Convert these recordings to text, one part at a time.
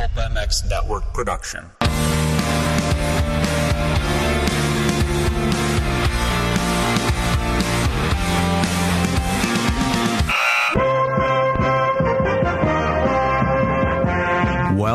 Pulp MX Network production.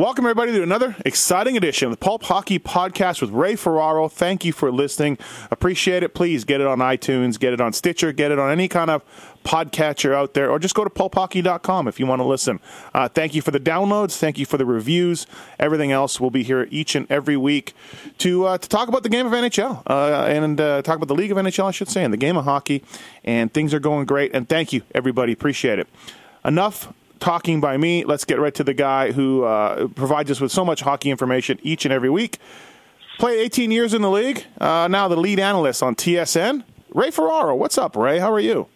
Welcome, everybody, to another exciting edition of the Pulp Hockey Podcast with Ray Ferraro. Thank you for listening. Appreciate it. Please get it on iTunes, get it on Stitcher, get it on any kind of podcatcher out there, or just go to pulphockey.com if you want to listen. Uh, thank you for the downloads. Thank you for the reviews. Everything else, we'll be here each and every week to uh, to talk about the game of NHL uh, and uh, talk about the League of NHL, I should say, and the game of hockey. And things are going great. And thank you, everybody. Appreciate it. Enough talking by me. Let's get right to the guy who uh, provides us with so much hockey information each and every week. Played 18 years in the league. Uh, now the lead analyst on TSN. Ray Ferraro. What's up, Ray? How are you?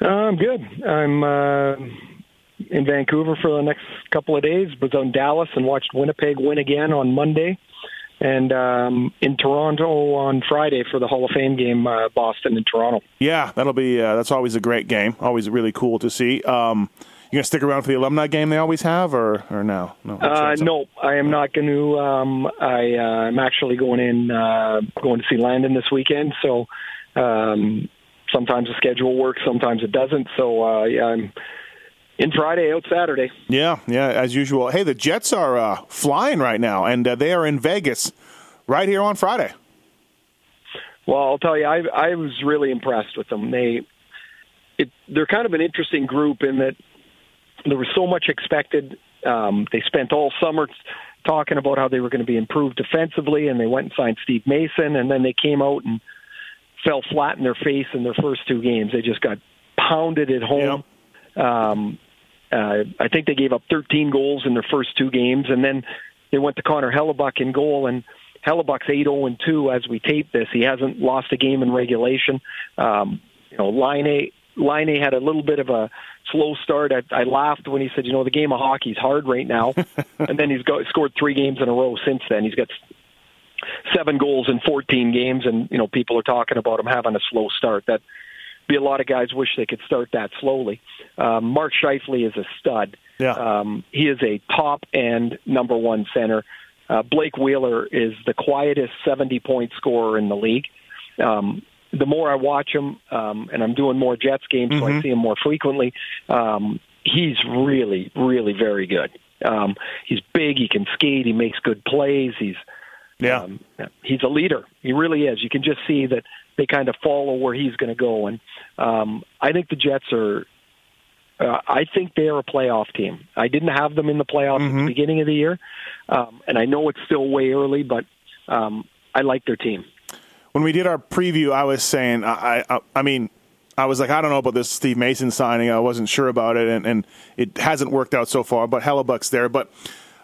Uh, I'm good. I'm uh, in Vancouver for the next couple of days. Was on Dallas and watched Winnipeg win again on Monday, and um, in Toronto on Friday for the Hall of Fame game, uh, Boston and Toronto. Yeah, that'll be. Uh, that's always a great game. Always really cool to see. Um, you gonna stick around for the alumni game they always have, or or no? No. Uh, no, I am not going to. Um, I uh, I'm actually going in, uh, going to see Landon this weekend. So um, sometimes the schedule works, sometimes it doesn't. So uh, yeah, I'm in Friday, out Saturday. Yeah, yeah, as usual. Hey, the Jets are uh, flying right now, and uh, they are in Vegas right here on Friday. Well, I'll tell you, I I was really impressed with them. They it they're kind of an interesting group in that there was so much expected. Um, they spent all summer talking about how they were going to be improved defensively, and they went and signed Steve Mason, and then they came out and fell flat in their face in their first two games. They just got pounded at home. Um, uh, I think they gave up 13 goals in their first two games, and then they went to Connor Hellebuyck in goal, and Hellebuyck's 8 0 2 as we tape this. He hasn't lost a game in regulation. Um, you know, Laine Laine had a little bit of a slow start. I, I laughed when he said, "You know, the game of hockey's hard right now," and then he's got, scored three games in a row since then. He's got seven goals in 14 games, and you know, people are talking about him having a slow start. That be a lot of guys wish they could start that slowly. Um, Mark Scheifele is a stud. Yeah. Um, he is a top end number one center. Uh, Blake Wheeler is the quietest 70 point scorer in the league. Um, the more I watch him, um, and I'm doing more Jets games, so I see him more frequently. Um, he's really, really very good. Um, he's big. He can skate. He makes good plays. He's Yeah. um, he's a leader. He really is. You can just see that they kind of follow where he's going to go, and um, I think the Jets are. Uh, I think they are a playoff team. I didn't have them in the playoffs at the beginning of the year, um, and I know it's still way early, but um, I like their team. When we did our preview, I was saying, I, I, I mean, I was like, I don't know about this Steve Mason signing. I wasn't sure about it, and, and it hasn't worked out so far. But Hellebuyck's there. But,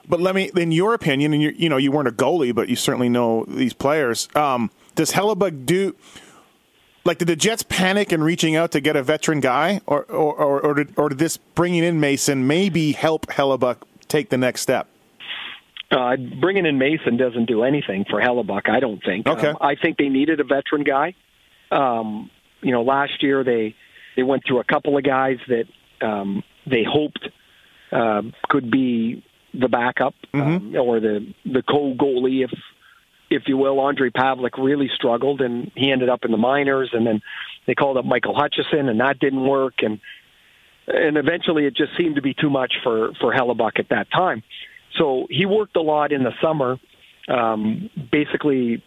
but let me, in your opinion, and you, you know, you weren't a goalie, but you certainly know these players. Um, does Hellebuyck do? Like, did the Jets panic in reaching out to get a veteran guy, or or or, or, did, or did this bringing in Mason maybe help Hellebuyck take the next step? Uh, bringing in Mason doesn't do anything for Hellebuyck, I don't think. Okay. Um, I think they needed a veteran guy. Um, you know, last year they they went through a couple of guys that um, they hoped uh, could be the backup um, or the the co goalie, if if you will. Andre Pavelec really struggled, and he ended up in the minors, and then they called up Michael Hutchinson, and that didn't work, and and eventually it just seemed to be too much for for Hellebuyck at that time. So he worked a lot in the summer, um, basically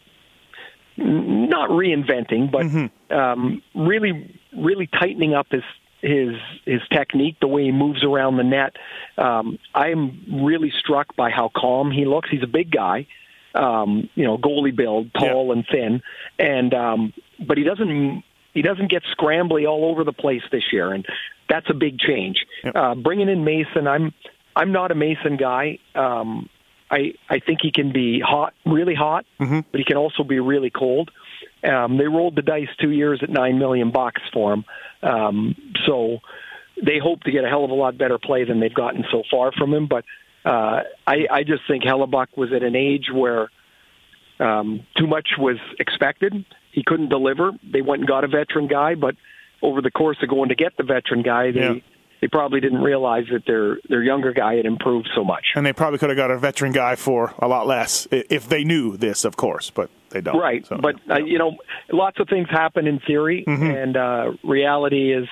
not reinventing, but um, really, really tightening up his his his technique, the way he moves around the net. Um, I am really struck by how calm he looks. He's a big guy, um, you know, goalie build, tall and thin, and um, but he doesn't he doesn't get scrambly all over the place this year, and that's a big change. Uh, bringing in Mason, I'm I'm not a Mason guy. Um, I I think he can be hot, really hot, Mm-hmm. but he can also be really cold. Um, they rolled the dice two years at nine million bucks for him, um, so they hope to get a hell of a lot better play than they've gotten so far from him. But uh, I, I just think Hellebuyck was at an age where um, too much was expected. He couldn't deliver. They went and got a veteran guy, but over the course of going to get the veteran guy, they Yeah. They probably didn't realize that their their younger guy had improved so much. And they probably could have got a veteran guy for a lot less if they knew this, of course, but they don't. Right, So, but yeah. uh, you know, lots of things happen in theory, Mm-hmm. and uh, reality is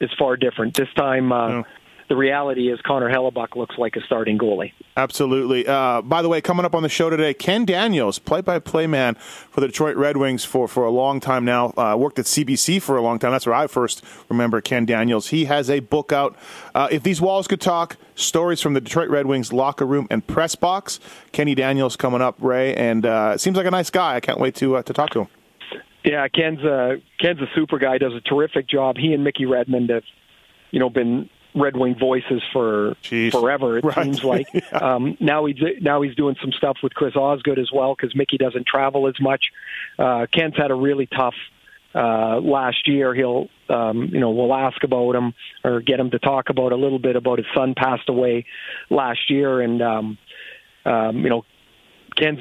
is far different. This time, uh, Yeah. The reality is Connor Hellebuyck looks like a starting goalie. Absolutely. Uh, by the way, coming up on the show today, Ken Daniels, play-by-play man for the Detroit Red Wings for, for a long time now. Uh, worked at CBC for a long time. That's where I first remember Ken Daniels. He has a book out. Uh, if these walls could talk, stories from the Detroit Red Wings locker room and press box. Kenny Daniels coming up, Ray, and uh, seems like a nice guy. I can't wait to uh, to talk to him. Yeah, Ken's a Ken's a super guy. Does a terrific job. He and Mickey Redmond have, you know, been Red Wing voices for Jeez. forever. It Right. seems like. um, now he's now he's doing some stuff with Chris Osgood as well because Mickey doesn't travel as much. Uh, Ken's had a really tough uh, last year. He'll, um, you know, we'll ask about him or get him to talk about a little bit about his son passed away last year, and um, um, you know, Ken's,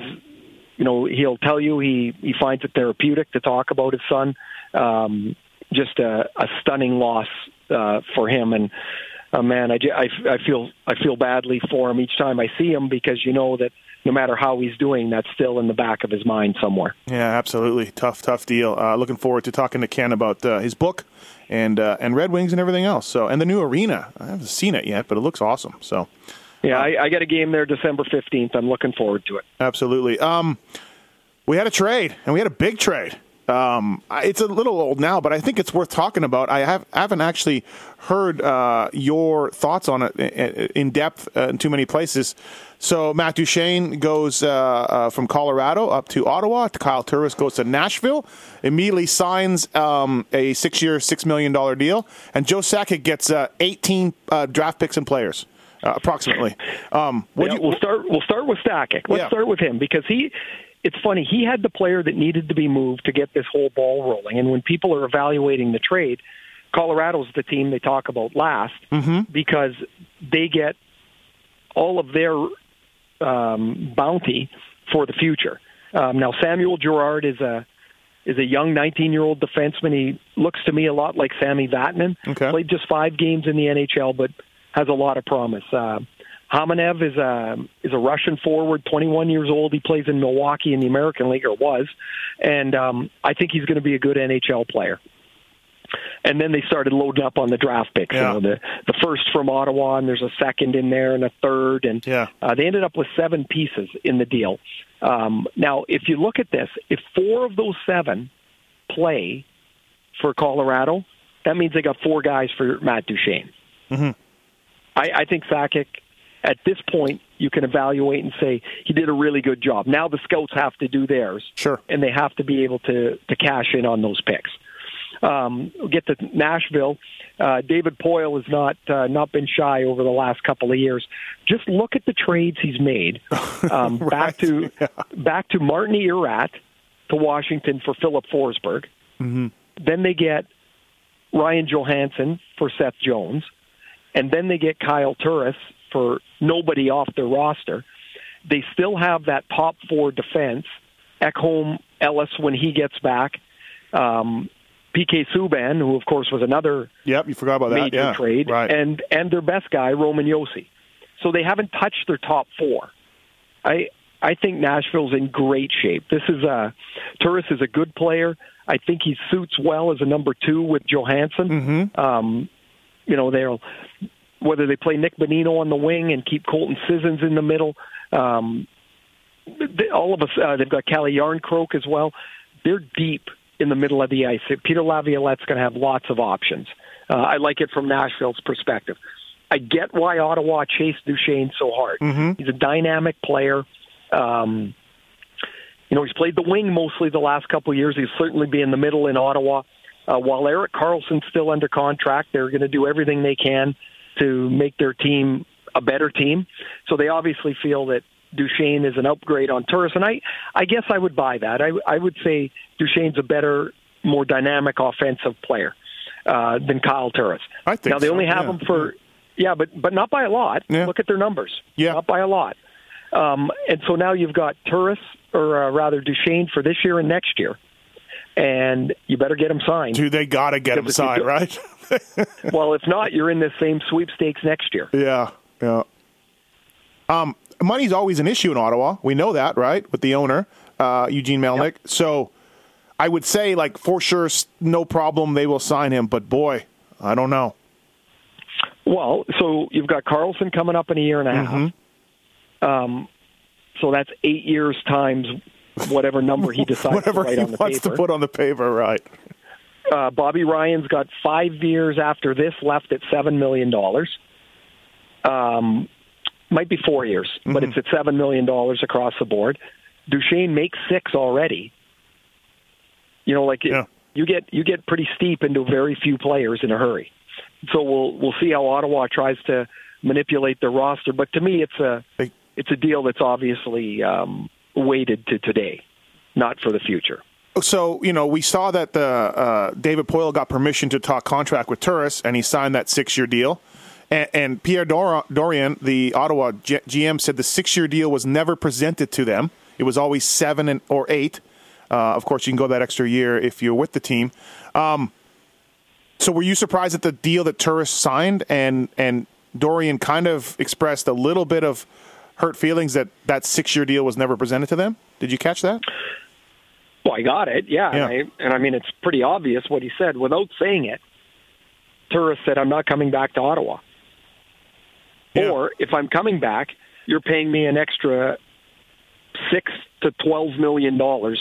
you know, he'll tell you he he finds it therapeutic to talk about his son. Um, just a, a stunning loss uh, for him, and uh, man, I, I I feel I feel badly for him each time I see him because you know that no matter how he's doing, that's still in the back of his mind somewhere. Yeah, absolutely. Tough, tough deal. Uh, looking forward to talking to Ken about uh, his book and uh, and Red Wings and everything else. So and the new arena. I haven't seen it yet, but it looks awesome. So Yeah, I, I got a game there December fifteenth. I'm looking forward to it. absolutely. Um, we had a trade, and we had a big trade. Um, it's a little old now, but I think it's worth talking about. I have haven't actually heard uh, your thoughts on it in- depth uh, in too many places. So Matt Duchene goes uh, uh, from Colorado up to Ottawa. Kyle Turris goes to Nashville. Immediately signs um, a six-year, six million dollar deal, and Joe Sakic gets uh, 18 uh, draft picks and players, uh, approximately. Um, Yeah, you, we'll start. We'll start with Sakic. Let's Yeah. start with him because he. It's funny. He had the player that needed to be moved to get this whole ball rolling. And when people are evaluating the trade, Colorado's the team they talk about last because they get all of their um, bounty for the future. Um, now, Samuel Girard is a is a young 19 year old defenseman. He looks to me a lot like Sami Vatanen. Okay. Played just five games in the NHL, but has a lot of promise. Uh, Kamenev is a is a Russian forward, 21 years old. He plays in Milwaukee in the American League, or was, and um, I think he's going to be a good NHL player. And then they started loading up on the draft picks. Yeah. You know, the the first from Ottawa, and there's a second in there, and a third, and Yeah. uh, they ended up with seven pieces in the deal. Um, now, if you look at this, if four of those seven play for Colorado, that means they got four guys for Matt Duchene. Mm-hmm. I, I think Sakic, at this point, you can evaluate and say he did a really good job. Now the scouts have to do theirs, Sure. and they have to be able to to cash in on those picks. Um, we'll get to Nashville. Uh, David Poile has not uh, not been shy over the last couple of years. Just look at the trades he's made. Um, Back to back to Martin Erat to Washington for Filip Forsberg. Mm-hmm. Then they get Ryan Johansen for Seth Jones, and then they get Kyle Turris for nobody off their roster. They still have that top four defense. Ekholm Ellis when he gets back. Um, PK Subban, who of course was another Yep, you forgot about that. major yeah. trade, Right. and and their best guy Roman Josi. So they haven't touched their top four. I I think Nashville's in great shape. This is a Turris is a good player. I think he suits well as a number two with Johansen. Mm-hmm. Um, you know they'll whether they play Nick Bonino on the wing and keep Colton Sissons in the middle. Um, they, all of us, uh, they've got Calle Jarnkrok as well. They're deep in the middle of the ice. Peter Laviolette's going to have lots of options. Uh, I like it from Nashville's perspective. I get why Ottawa chased Duchene so hard. Mm-hmm. He's a dynamic player. Um, you know, he's played the wing mostly the last couple of years. He's certainly be in the middle in Ottawa. Uh, while Erik Karlsson's still under contract, they're going to do everything they can to make their team a better team. So they obviously feel that Duchene is an upgrade on Turris, and I, I guess I would buy that. I, I would say Duchene's a better, more dynamic offensive player uh, than Kyle Turris. I think now they so, only have yeah. him for, yeah, but but not by a lot. Yeah. Look at their numbers. Yeah. not by a lot. Um, and so now you've got Turris, or uh, rather Duchene, for this year and next year, and you better get him signed. Do they got to get him Because if you signed, right? well, if not, you're in the same sweepstakes next year. yeah, yeah. Um, money's always an issue in Ottawa. We know that, right? With the owner, uh, Eugene Melnyk. So I would say, like, for sure, no problem, they will sign him. But boy, I don't know. Well, so you've got Karlsson coming up in a year and a half. Mm-hmm. Um, so that's eight years times whatever number he decides Whatever to write he on the wants paper. to put on the paper, right? Uh, Bobby Ryan's got five years after this left at seven million dollars. Um, might be four years, but Mm-hmm. it's at seven million dollars across the board. Duchene makes six already. You know, like it, you get you get pretty steep into very few players in a hurry. So we'll we'll see how Ottawa tries to manipulate the roster. But to me, it's a it's a deal that's obviously um, weighted to today, not for the future. So you know, we saw that the uh, David Poile got permission to talk contract with Turris, and he signed that six-year deal. And, and Pierre Dor- Dorion, the Ottawa G- GM, said the six-year deal was never presented to them. It was always seven and or eight. Uh, of course, you can go that extra year if you're with the team. Um, so, were you surprised at the deal that Turris signed, and and Dorion kind of expressed a little bit of hurt feelings that that six-year deal was never presented to them? Did you catch that? Well, I got it. Yeah, Yeah. And, I, and I mean it's pretty obvious what he said without saying it. Turris said, "I'm not coming back to Ottawa." Yeah. Or if I'm coming back, you're paying me an extra six to twelve million dollars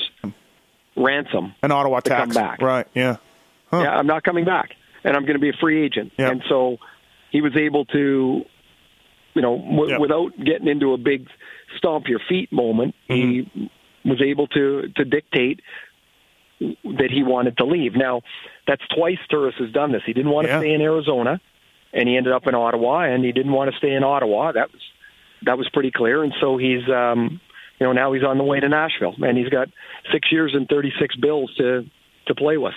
ransom. An Ottawa to come back. right? Yeah. Huh. Yeah, I'm not coming back, and I'm going to be a free agent. Yeah. And so he was able to, you know, w- Yeah. without getting into a big stomp your feet moment, Mm-hmm. he was able to to dictate that he wanted to leave. Now, that's twice Turris has done this. He didn't want to Yeah. stay in Arizona, and he ended up in Ottawa, and he didn't want to stay in Ottawa. That was that was pretty clear, and so he's. um you know, now he's on the way to Nashville, and he's got six years and thirty-six bills to to play with.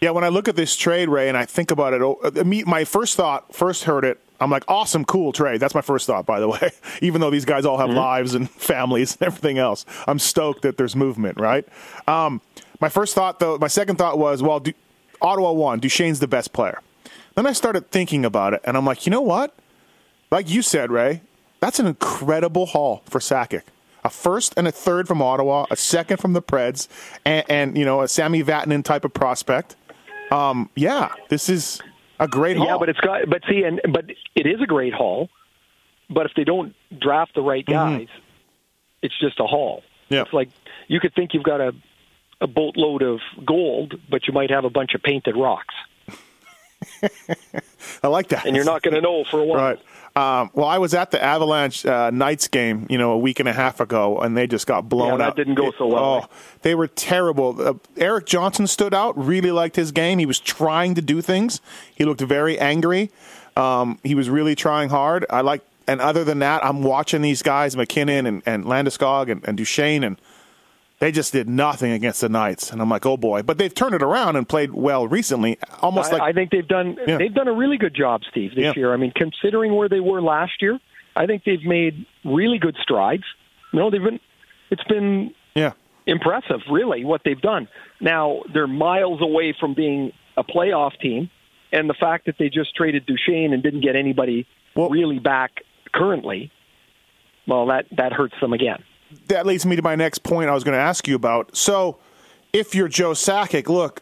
Yeah, when I look at this trade, Ray, and I think about it, oh, uh, my first thought, first heard it, I'm like, awesome, cool trade. That's my first thought, by the way. Even though these guys all have lives and families and everything else, I'm stoked that there's movement, right? Um, my first thought, though, my second thought was, well, Du- Ottawa won. Duchene's the best player. Then I started thinking about it, and I'm like, you know what? Like you said, Ray, that's an incredible haul for Sakic. A first and a third from Ottawa, a second from the Preds, and, and you know a Sami Vatanen type of prospect. Um, yeah, this is a great haul. Yeah, but it's got but see and but it is a great haul. But if they don't draft the right guys, it's just a haul. Mm-hmm. Yeah. It's like you could think you've got a a boatload of gold, but you might have a bunch of painted rocks, I like that. and you're not going to know for a while. right. Um, well, I was at the Avalanche uh, Knights game, you know, a week and a half ago, and they just got blown Yeah, that out. didn't go so well. Oh, they were terrible. Uh, Erik Johnson stood out. Really liked his game. He was trying to do things. He looked very angry. Um, he was really trying hard. I like, and other than that, I'm watching these guys, MacKinnon and, and Landeskog and, and Duchene, and they just did nothing against the Knights. And I'm like, oh boy. But they've turned it around and played well recently. Almost I, like I think they've done Yeah. they've done a really good job, Steve, this Yeah. year. I mean, considering where they were last year, I think they've made really good strides. You know, they've been it's been yeah. impressive, really, what they've done. Now they're miles away from being a playoff team, and the fact that they just traded Duchene and didn't get anybody Well- really back currently, well, that that hurts them again. That leads me to my next point I was going to ask you about. So, if you're Joe Sakic, look,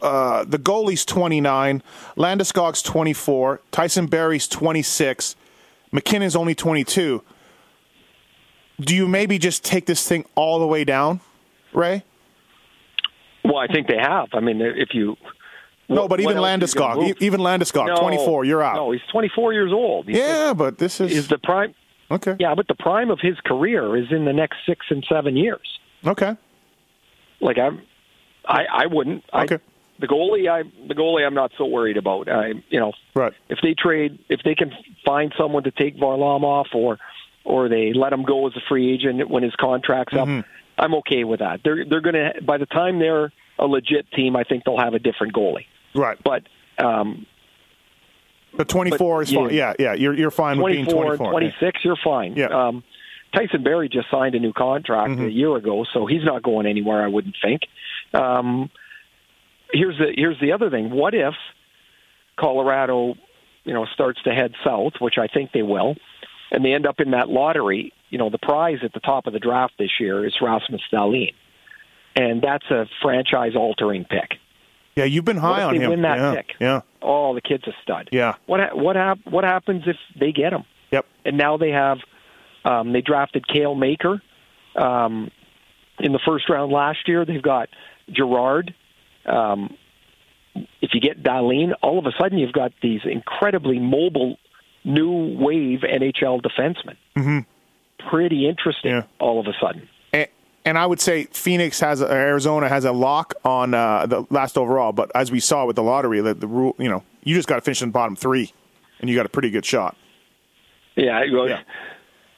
uh, the goalie's 29, Landeskog's 24, Tyson Barrie's 26, MacKinnon's only 22. Do you maybe just take this thing all the way down, Ray? Well, I think they have. I mean, if you No, what- but even what else are you gonna Landeskog, even Landeskog, No. 24, you're out. No, he's 24 years old. He's yeah, but this is, is the prime. Okay. Yeah, but the prime of his career is in the next six and seven years. Okay. Like I'm, I I wouldn't. Okay. I, the goalie, I the goalie, I'm not so worried about. I you know, Right. if they trade, if they can find someone to take Varlamov or or they let him go as a free agent when his contract's up. I'm okay with that. They're they're going to by the time they're a legit team, I think they'll have a different goalie. Right. But um, The 24 but, is fine. yeah. Yeah. You're you're fine with being 24 24. and 26, you're fine. Yeah. Um, Tyson Barrie just signed a new contract Mm-hmm. a year ago, so he's not going anywhere. I wouldn't think. Um, here's the here's the other thing. What if Colorado, you know, starts to head south, which I think they will, and they end up in that lottery? You know, the prize at the top of the draft this year is Rasmus Dahlin, and that's a franchise-altering pick. Yeah, you've been high on they him. win that yeah. pick? Yeah. Oh, the kid's a stud. Yeah. What ha- what hap- what happens if they get him? Yep. and now they have um, they drafted Cale Makar um, in the first round last year. They've got Girard. Um, if you get Dahlin, all of a sudden you've got these incredibly mobile new wave NHL defensemen. Mm-hmm. Pretty interesting. Yeah. All of a sudden. And, I would say Phoenix has Arizona has a lock on uh, the last overall, but as we saw with the lottery, the, the rule, you know, you just got to finish in the bottom three, and you got a pretty good shot. Yeah, goes, Yeah.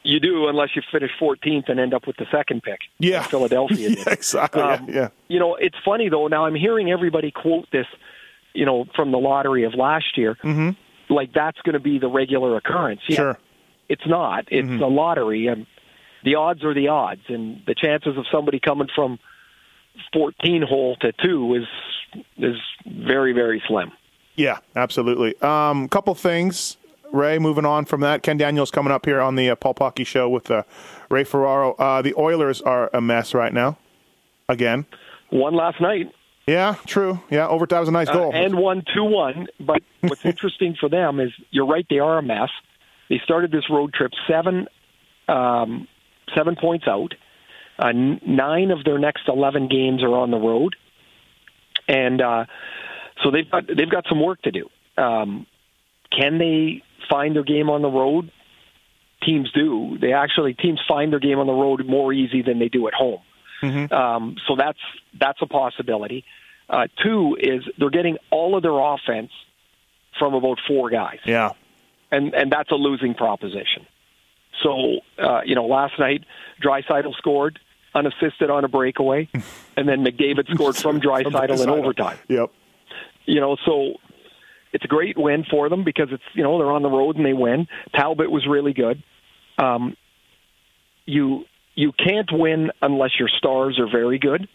you do unless you finish 14th and end up with the second pick. Yeah. like Philadelphia. did. Yeah, exactly. Um, yeah, yeah. You know, it's funny though. Now I'm hearing everybody quote this, you know, from the lottery of last year, mm-hmm. like that's going to be the regular occurrence. Yeah, Sure. It's not. It's Mm-hmm. a lottery, and the odds are the odds, and the chances of somebody coming from 14 hole to two is is very very slim. Yeah, absolutely. Um, couple things, Ray. Moving on from that, Ken Daniels coming up here on the uh, Pulp Hockey show with uh, Ray Ferraro. Uh, the Oilers are a mess right now. Again. One last night, Yeah, true. Yeah, overtime was a nice uh, goal. and one two one. But what's interesting for them is you're right; they are a mess. They started this road trip seven um, seven points out. Uh, nine of their next eleven games are on the road, and uh, so they've got they've got some work to do. Um, can they find their game on the road? Teams do. They actually teams find their game on the road more easy than they do at home. Um, so that's that's a possibility. Uh, two is they're getting all of their offense from about four guys yeah, and and that's a losing proposition. So uh, you know, last night Draisaitl scored unassisted on a breakaway, and then McDavid scored from Draisaitl in overtime. Yep. You know, so it's a great win for them because it's you know they're on the road and they win. Talbot was really good. Um, you you can't win unless your stars are very good,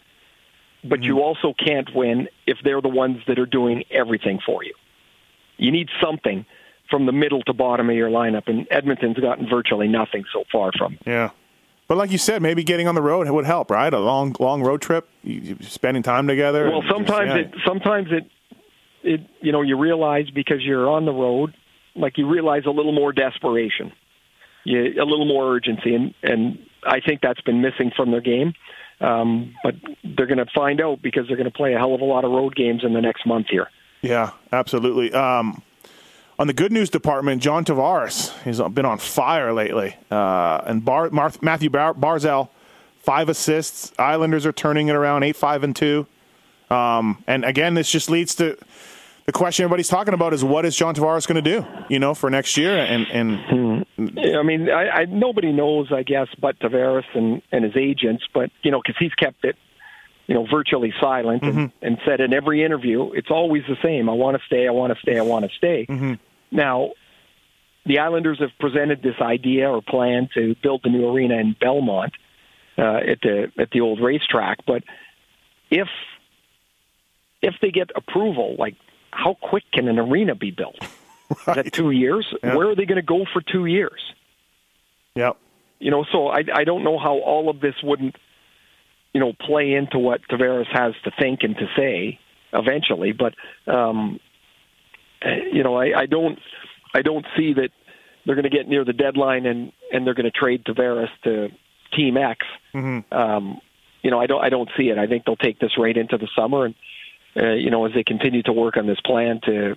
but you also can't win if they're the ones that are doing everything for you. You need something from the middle to bottom of your lineup, and Edmonton's gotten virtually nothing so far from. Yeah. But like you said, maybe getting on the road would help, right? A long, long road trip, you, spending time together. Well, and just- sometimes yeah. it sometimes it it you know you realize because you're on the road, like you realize a little more desperation, you, a little more urgency, and and I think that's been missing from their game. Um, but they're going to find out because they're going to play a hell of a lot of road games in the next month here. Yeah, absolutely. Um, on the good news department, John Tavares has been on fire lately, uh, and Bar- Mar- Matthew Bar- Barzal, five assists. Islanders are turning it around, eight five and two. Um, and again, this just leads to the question everybody's talking about: is what is John Tavares going to do? You know, for next year, and and I mean, I, I nobody knows, I guess, but Tavares and and his agents. But you know, because he's kept it, you know, virtually silent and, and said in every interview, it's always the same. I want to stay. I want to stay. I want to stay. Now, the Islanders have presented this idea or plan to build the new arena in Belmont uh, at the at the old racetrack. But if if they get approval, like how quick can an arena be built? Is that two years? Yeah. Where are they going to go for two years? yep, You know, so I I don't know how all of this wouldn't, you know, play into what Tavares has to think and to say eventually. But um, you know, I, I don't I don't see that they're going to get near the deadline and and they're going to trade Tavares to Team X. Um, you know, I don't I don't see it. I think they'll take this right into the summer and uh, you know as they continue to work on this plan to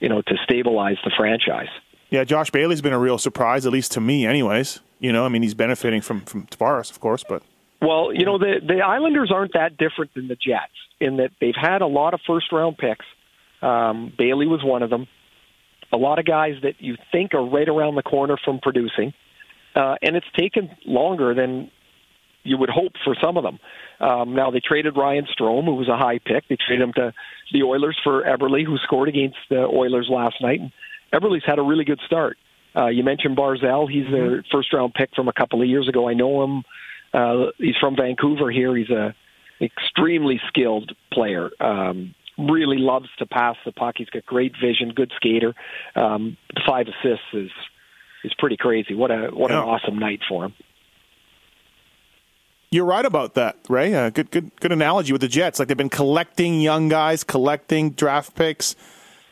you know to stabilize the franchise. yeah. Josh Bailey's been a real surprise, at least to me, anyways. You know, I mean, he's benefiting from from Tavares, of course, but Well, you know the the Islanders aren't that different than the Jets in that they've had a lot of first round picks. Um, Bailey was one of them. A lot of guys that you think are right around the corner from producing. uh, and it's taken longer than you would hope for some of them. Um, now they traded Ryan Strome, who was a high pick. They traded him to the Oilers for Eberle, who scored against the Oilers last night. And Eberle's had a really good start. Uh, you mentioned Barzal; he's their first round pick from a couple of years ago. I know him. Uh, he's from Vancouver. Here, he's a extremely skilled player. Um, really loves to pass the puck. He's got great vision, good skater. Um, five assists is is pretty crazy. What a what Yeah. an awesome night for him. You're right about that, Ray. Uh, good, good, good analogy with the Jets. Like they've been collecting young guys, collecting draft picks.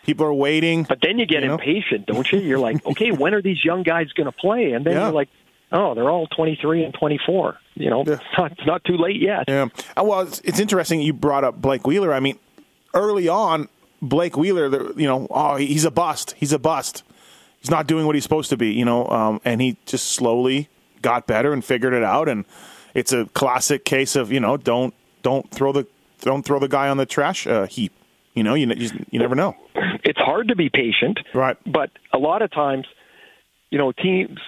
People are waiting. But then you get You know? impatient, don't you? You're like, okay, when are these young guys going to play? And then Yeah. you're like, oh, they're all 23 and 24. You know, Yeah. it's, not, it's not too late yet. Yeah. Uh, Well, it's, it's interesting you brought up Blake Wheeler. I mean, early on, Blake Wheeler, you know, oh, he's a bust. He's a bust. He's not doing what he's supposed to be, you know, um, and he just slowly got better and figured it out. And it's a classic case of you know, don't don't throw the don't throw the guy on the trash uh, heap. You know, you, you you never know. It's hard to be patient, Right. but a lot of times, you know, teams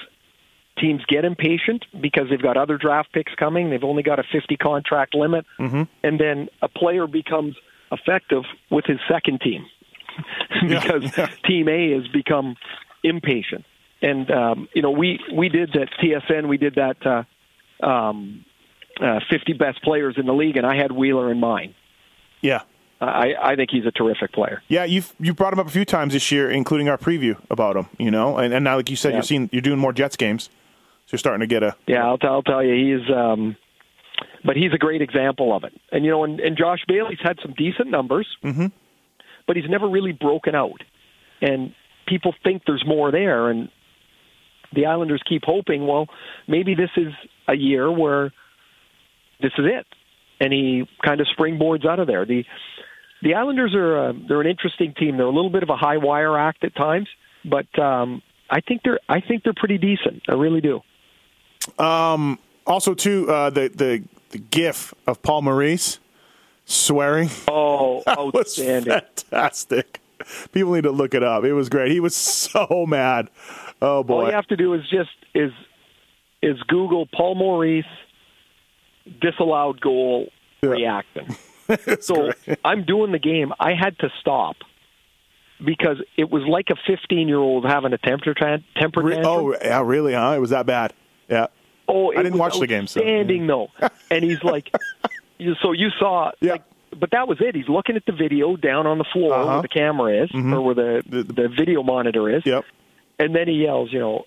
teams get impatient because they've got other draft picks coming. They've only got a 50 contract limit, Mm-hmm. and then a player becomes effective with his second team because yeah. Team A has become impatient. And um, you know, we we did that TSN. We did that uh, um, uh, 50 best players in the league, and I had Wheeler in mind. Yeah. I, I think he's a terrific player. Yeah, you've you brought him up a few times this year, including our preview about him. You know, and, and now, like you said, Yeah. you're seeing you're doing more Jets games, so you're starting to get a Yeah, I'll, t- I'll tell you, he's. Um, but he's a great example of it. And you know, and, and Josh Bailey's had some decent numbers, mm-hmm. but he's never really broken out. And people think there's more there, and the Islanders keep hoping. Well, maybe this is a year where this is it, and he kind of springboards out of there. The the Islanders are uh, they're an interesting team. They're a little bit of a high wire act at times, but um, I think they're I think they're pretty decent. I really do. Also, too, uh, the the the GIF of Paul Maurice swearing Oh, was outstanding! fantastic. People need to look it up. It was great. He was so mad. Oh boy. All you have to do is just is is Google Paul Maurice disallowed goal Yeah. reacting. so I'm doing the game. I had to stop because it was like a 15 year old having a temper tan- temper oh, tantrum. oh yeah, really? Huh? It was that bad? Yeah. Oh, I didn't watch the game, so, Outstanding though, and he's like, so you saw, Yeah. like, but that was it. He's looking at the video down on the floor Uh-huh. where the camera is, or where the, The- the video monitor is, Yep. and then he yells, you know,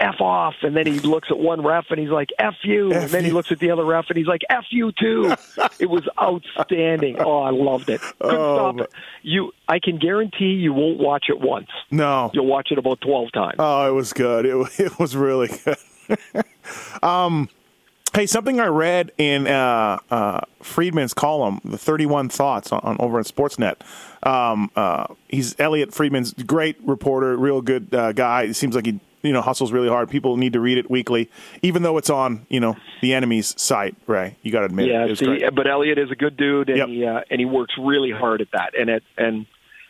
"F off!" And then he looks at one ref and he's like, "F you!" F and then he looks at the other ref and he's like, "F you too!" it was outstanding. Oh, I loved it. Couldn't Oh, stop it. You, I can guarantee you won't watch it once. No. You'll watch it about twelve times. Oh, it was good. It, it was really good. um, hey, something I read in uh, uh, Friedman's column, the 31 Thoughts on, on over at Sportsnet. Um, uh, he's Elliot Friedman's great reporter, real good uh, guy. It seems like he you know hustles really hard. People need to read it weekly, even though it's on you know the enemy's site. Ray, you got to admit. Yeah, it was see, but Elliot is a good dude, and Yep. he uh, and he works really hard at that, and it and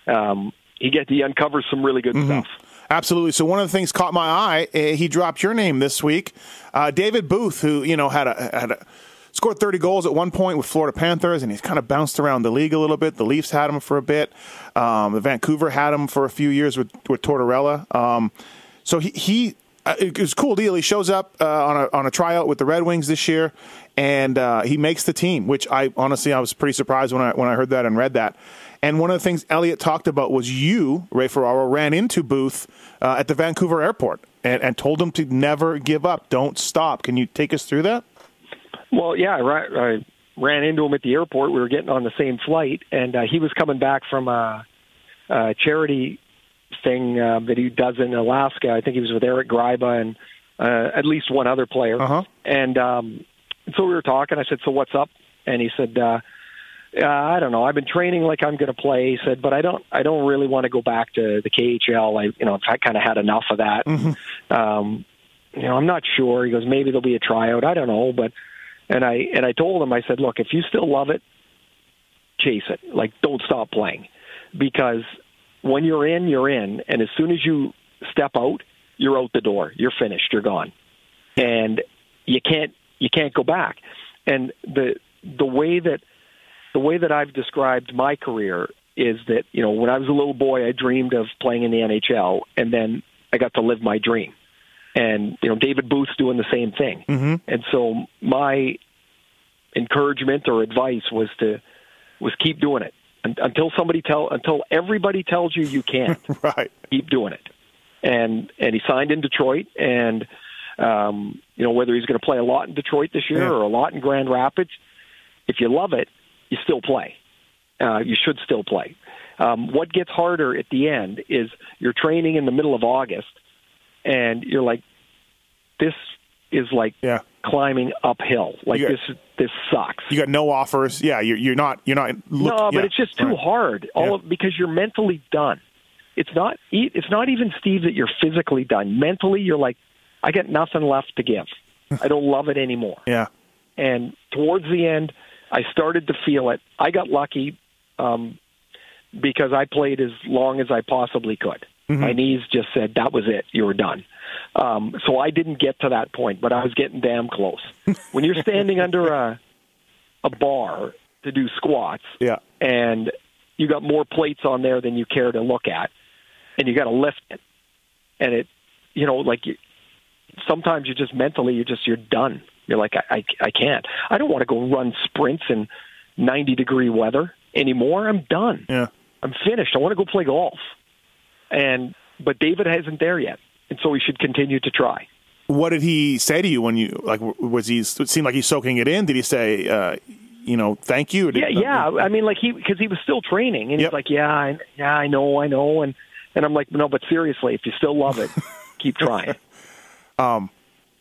um, he get he uncovers some really Mm-hmm. good stuff. Absolutely. So one of the things caught my eye. Uh, he dropped your name this week, uh, David Booth, who you know had a had a scored 30 goals at one point with Florida Panthers, and he's kind of bounced around the league a little bit. The Leafs had him for a bit. Um, the Vancouver had him for a few years with with Tortorella. Um, so he he. Uh, it was a cool deal. He shows up uh, on a on a tryout with the Red Wings this year, and uh, he makes the team. Which I honestly I was pretty surprised when I when I heard that and read that. And one of the things Elliot talked about was you, Ray Ferraro, ran into Booth uh, at the Vancouver airport and, and told him to never give up, don't stop. Can you take us through that? Well, yeah, I, I ran into him at the airport. We were getting on the same flight, and uh, he was coming back from a, a charity thing uh, that he does in Alaska. I think he was with Eric Greiba and uh, at least one other player. Uh-huh. And um, so we were talking. I said, "So what's up?" And he said, uh, uh, "I don't know. I've been training like I'm going to play." He said, "But I don't. I don't really want to go back to the KHL. I, you know, I kind of had enough of that. Um, you know, I'm not sure." He goes, "Maybe there'll be a tryout. I don't know, but." And I and I told him, I said, "Look, if you still love it, chase it. Like, don't stop playing, because when you're in, you're in, and as soon as you step out, you're out the door. You're finished. You're gone. and you can't you can't go back. And the the way that the way that I've described my career is that you know when I was a little boy, I dreamed of playing in the NHL, and then I got to live my dream. And you know, David Booth's doing the same thing. Mm-hmm. And so my encouragement or advice was to was keep doing it until somebody tell until everybody tells you you can't. Right. keep doing it. And and he signed in Detroit, and um, you know whether he's going to play a lot in Detroit this year Yeah. or a lot in Grand Rapids, if you love it, you still play. Uh, you should still play. Um, what gets harder at the end is you're training in the middle of August, and you're like, this is like Yeah. climbing uphill. Like got- this this sucks. You got no offers. Yeah, you're, you're not. You're not. Look, no, but yeah. it's just too Right. hard. All Yeah. of, because you're mentally done. It's not. e, It's not even Steve that you're physically done. Mentally, you're like, I got nothing left to give. I don't love it anymore. Yeah. And towards the end, I started to feel it. I got lucky um, because I played as long as I possibly could. My knees just said that was it. You were done. Um, so I didn't get to that point, but I was getting damn close. when you're standing under a a bar to do squats, Yeah. and you got more plates on there than you care to look at, and you got to lift it, and it, you know, like you, sometimes you just mentally you're just you're done. You're like I, I I can't. I don't want to go run sprints in 90 degree weather anymore. I'm done. Yeah. I'm finished. I want to go play golf. And but David hasn't there yet, and so he should continue to try. What did he say to you when you like? Was he? It seemed like he's soaking it in. Did he say, uh, you know, thank you? Or Yeah, did- yeah. I mean, like he because he was still training, and Yep. he's like, yeah, I, yeah, I know, I know, and and I'm like, no, but seriously, if you still love it, keep trying.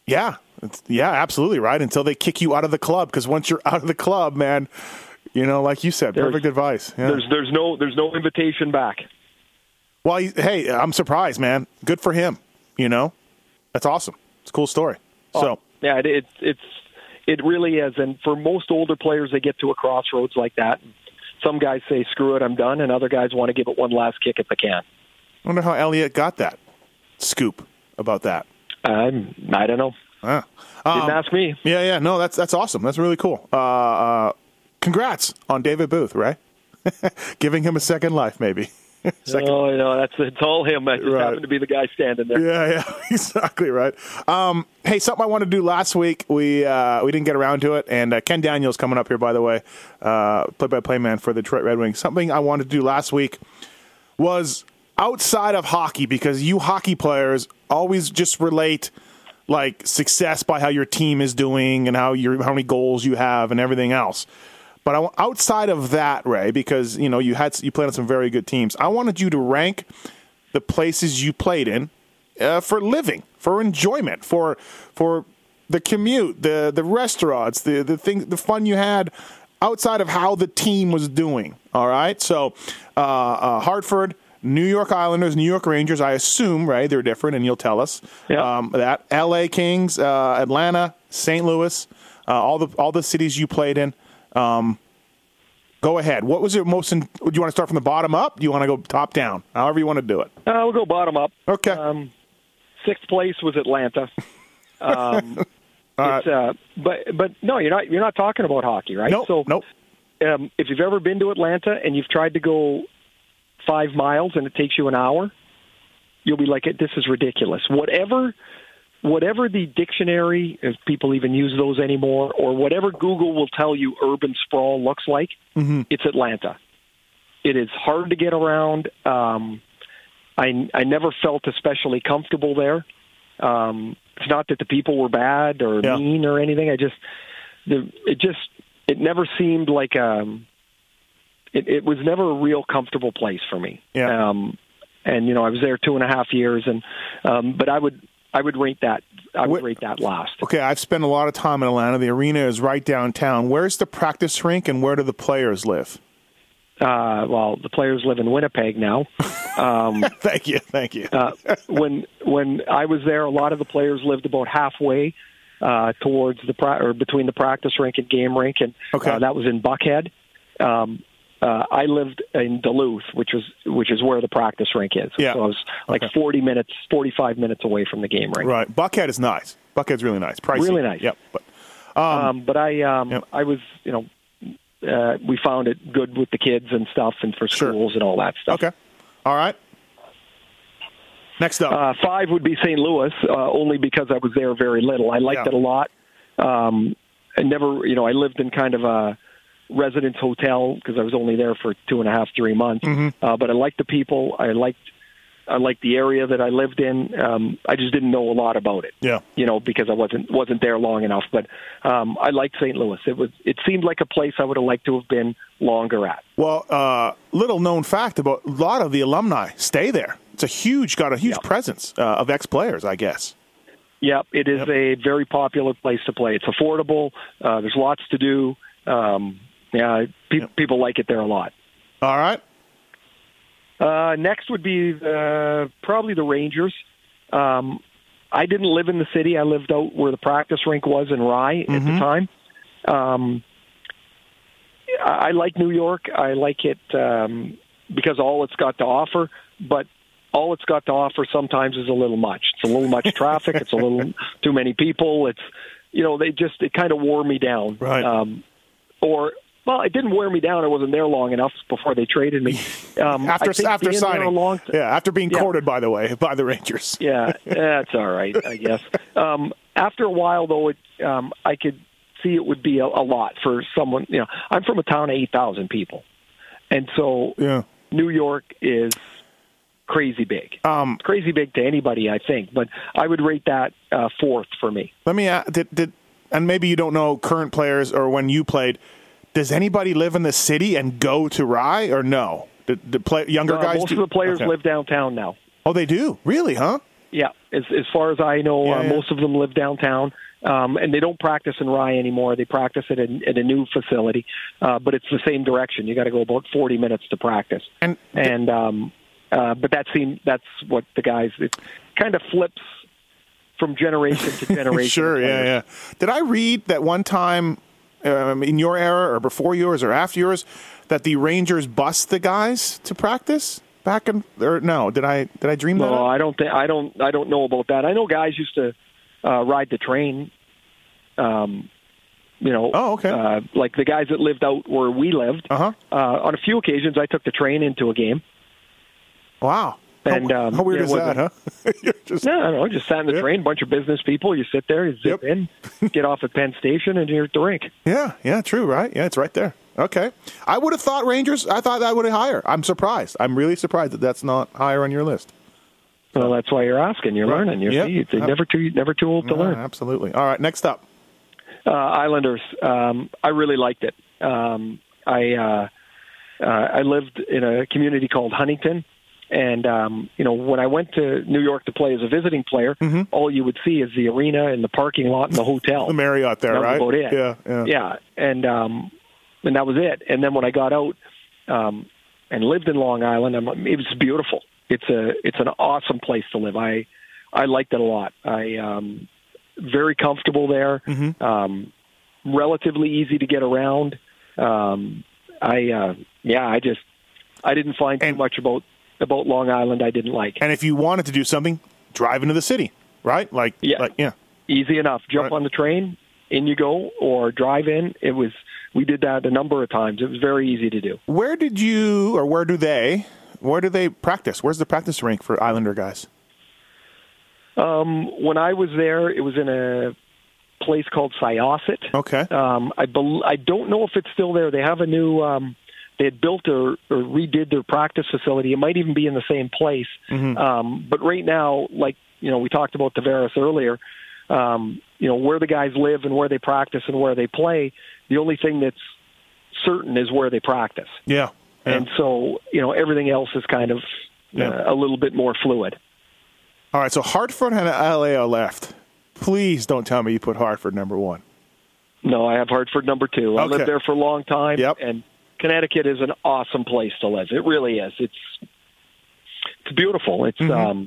Yeah, it's, yeah, absolutely right. Until they kick you out of the club, because once you're out of the club, man, you know, like you said, There's- perfect advice. Yeah. There's there's no there's no invitation back. Well, he, hey, I'm surprised, man. Good for him. You know, that's awesome. It's a cool story. Oh, so Yeah, it, it it's it really is, and for most older players, they get to a crossroads like that. Some guys say, "Screw it, I'm done," and other guys want to give it one last kick at the can. I wonder how Elliot got that scoop about that. I'm I don't know. Ah. Didn't Um, ask me. Yeah, yeah, no, that's that's awesome. That's really cool. Uh, uh, congrats on David Booth, right? Giving him a second life, maybe. second, Oh, no, that's it's all him. I just Right. happened to be the guy standing there. Yeah, yeah, exactly right. Um, hey, something I wanted to do last week, we uh, we didn't get around to it, and uh, Ken Daniels coming up here, by the way, uh, play-by-play man for the Detroit Red Wings. Something I wanted to do last week was outside of hockey because you hockey players always just relate like success by how your team is doing and how your how many goals you have and everything else. But I, outside of that, Ray, because you know you had you played on some very good teams, I wanted you to rank the places you played in uh, for living, for enjoyment, for for the commute, the the restaurants, the the thing, the fun you had outside of how the team was doing. All right, so uh, uh, Hartford. New York Islanders, New York Rangers. I assume, right? They're different, and you'll tell us Yeah. um, that. L.A. Kings, uh, Atlanta, St. Louis, uh, all the all the cities you played in. Um, go ahead. What was your most? In, do you want to start from the bottom up? Do you want to go top down? However you want to do it. Uh, we'll go bottom up. Okay. Um, sixth place was Atlanta. Um, it's, uh, but but no, you're not you're not talking about hockey, right? nope. so nope. um, if you've ever been to Atlanta and you've tried to go five miles and it takes you an hour, you'll be like, "This is ridiculous." Whatever, whatever the dictionary, if people even use those anymore, or whatever Google will tell you, urban sprawl looks like, it's Atlanta. It is hard to get around. Um, I I never felt especially comfortable there. Um, it's not that the people were bad or Yeah. mean or anything. I just the it just it never seemed like um it, it was never a real comfortable place for me. Yeah. Um and you know, I was there two and a half years and um but I would I would rate that I would rate that last. Okay, I've spent a lot of time in Atlanta. The arena is right downtown. Where's the practice rink, and where do the players live? Uh well the players live in Winnipeg now. Um Thank you, thank you. uh, when when I was there, a lot of the players lived about halfway uh, towards the pra- or between the practice rink and game rink, and Okay. uh, that was in Buckhead. Um, uh, I lived in Duluth, which was which is where the practice rink is. Yeah. So I was like Okay. 40 minutes, 45 minutes away from the game rink. Right. Buckhead is nice. Buckhead's really nice. Pricey. Really nice. Yep. But Um, but I um, Yep. I was you know uh, we found it good with the kids and stuff, and for Sure. schools and all that stuff. okay. All right. Next up. Uh, five would be St. Louis, uh, only because I was there very little. I liked Yeah. it a lot. Um, I never, you know, I lived in kind of a residence hotel because I was only there for two and a half, three months. Mm-hmm. Uh, but I liked the people. I liked, I liked the area that I lived in. Um, I just didn't know a lot about it. yeah. You know, because I wasn't wasn't there long enough. But um, I liked St. Louis. It was. It seemed like a place I would have liked to have been longer at. Well, uh, little known fact about a lot of the alumni stay there. It's a huge, got a huge Yeah. presence uh, of ex players, I guess. Yep, it is Yep. a very popular place to play. It's affordable. Uh, there's lots to do. Um, yeah, pe- people like it there a lot. All right. Uh, next would be uh, probably the Rangers. Um, I didn't live in the city. I lived out where the practice rink was in Rye at the time. Um, I, I like New York. I like it um, because all it's got to offer, but all it's got to offer sometimes is a little much. It's a little much traffic. It's a little too many people. It's you know they just it kind of wore me down. Right. Um, or well, it didn't wear me down. I wasn't there long enough before they traded me. Um, After after signing, long yeah, after being Yeah. courted, by the way, by the Rangers. yeah, that's all right, I guess. Um, after a while, though, it um, I could see it would be a, a lot for someone. You know, I'm from a town of eight thousand people, and so Yeah. New York is crazy big. Um, crazy big to anybody, I think, but I would rate that uh, fourth for me. Let me ask, did, did and maybe you don't know current players or when you played. Does anybody live in the city and go to Rye or no? Did, did play, younger Uh, guys? most do? of the players Okay. live downtown now. Oh, they do. Really? Huh? Yeah, as as far as I know, Yeah, uh, yeah. most of them live downtown, um, and they don't practice in Rye anymore. They practice at a, at a new facility, uh, but it's the same direction. You got to go about forty minutes to practice, And and um, uh, but that seems that's what the guys. It kind of flips from generation to generation. sure, yeah, yeah. Did I read that one time um, in your era or before yours or after yours that the Rangers bust the guys to practice back in or no? Did I did I dream that? No. I don't think I don't I don't know about that. I know guys used to uh, ride the train. Um, you know, Oh, okay. uh, like the guys that lived out where we lived. Uh-huh. Uh, on a few occasions, I took the train into a game. Wow. And, how, um, how weird is that, huh? Just, No, I don't know. Just sat in the Yeah. train, bunch of business people. You sit there, you zip Yep. in, get off at Penn Station, and you're at the rink. yeah, yeah, true, right? Yeah, it's right there. Okay. I would have thought Rangers. I thought that would have higher. I'm surprised. I'm really surprised that that's not higher on your list. Well, that's why you're asking. You're Right. learning. You're, Yep. you're never too never too old to learn. absolutely. All right. Next up. uh, Islanders. Um, I really liked it. Um, I uh, uh, I lived in a community called Huntington, and um, you know when I went to New York to play as a visiting player, all you would see is the arena and the parking lot and the hotel. The Marriott there, right? about it. Yeah, yeah. yeah, and um, and that was it. And then when I got out um, and lived in Long Island, I'm, it was beautiful. It's a it's an awesome place to live. I I liked it a lot. I um, very comfortable there. Mm-hmm. Um, relatively easy to get around. Um, I uh, yeah, I just I didn't find And- too much about about Long Island I didn't like. And if you wanted to do something, drive into the city, right? Like, Yeah. like yeah. Easy enough. Jump Right. on the train, in you go, or drive in. It was we did that a number of times. It was very easy to do. Where did you, or where do they, where do they practice? Where's the practice rink for Islander guys? Um, when I was there, it was in a place called Syosset. Okay. Um, I bel I don't know if it's still there. They have a new. Um, they had built or, or redid their practice facility. It might even be in the same place. Um, but right now, like you know, we talked about Tavares earlier. Um, you know where the guys live and where they practice and where they play. The only thing that's certain is where they practice, Yeah. yeah. and so you know everything else is kind of Yeah. uh, a little bit more fluid. All right. So Hartford and LA are left. Please don't tell me you put Hartford number one. No, I have Hartford number two. I Okay. lived there for a long time, Yep. and Connecticut is an awesome place to live. It really is. It's it's beautiful. It's Mm-hmm. um,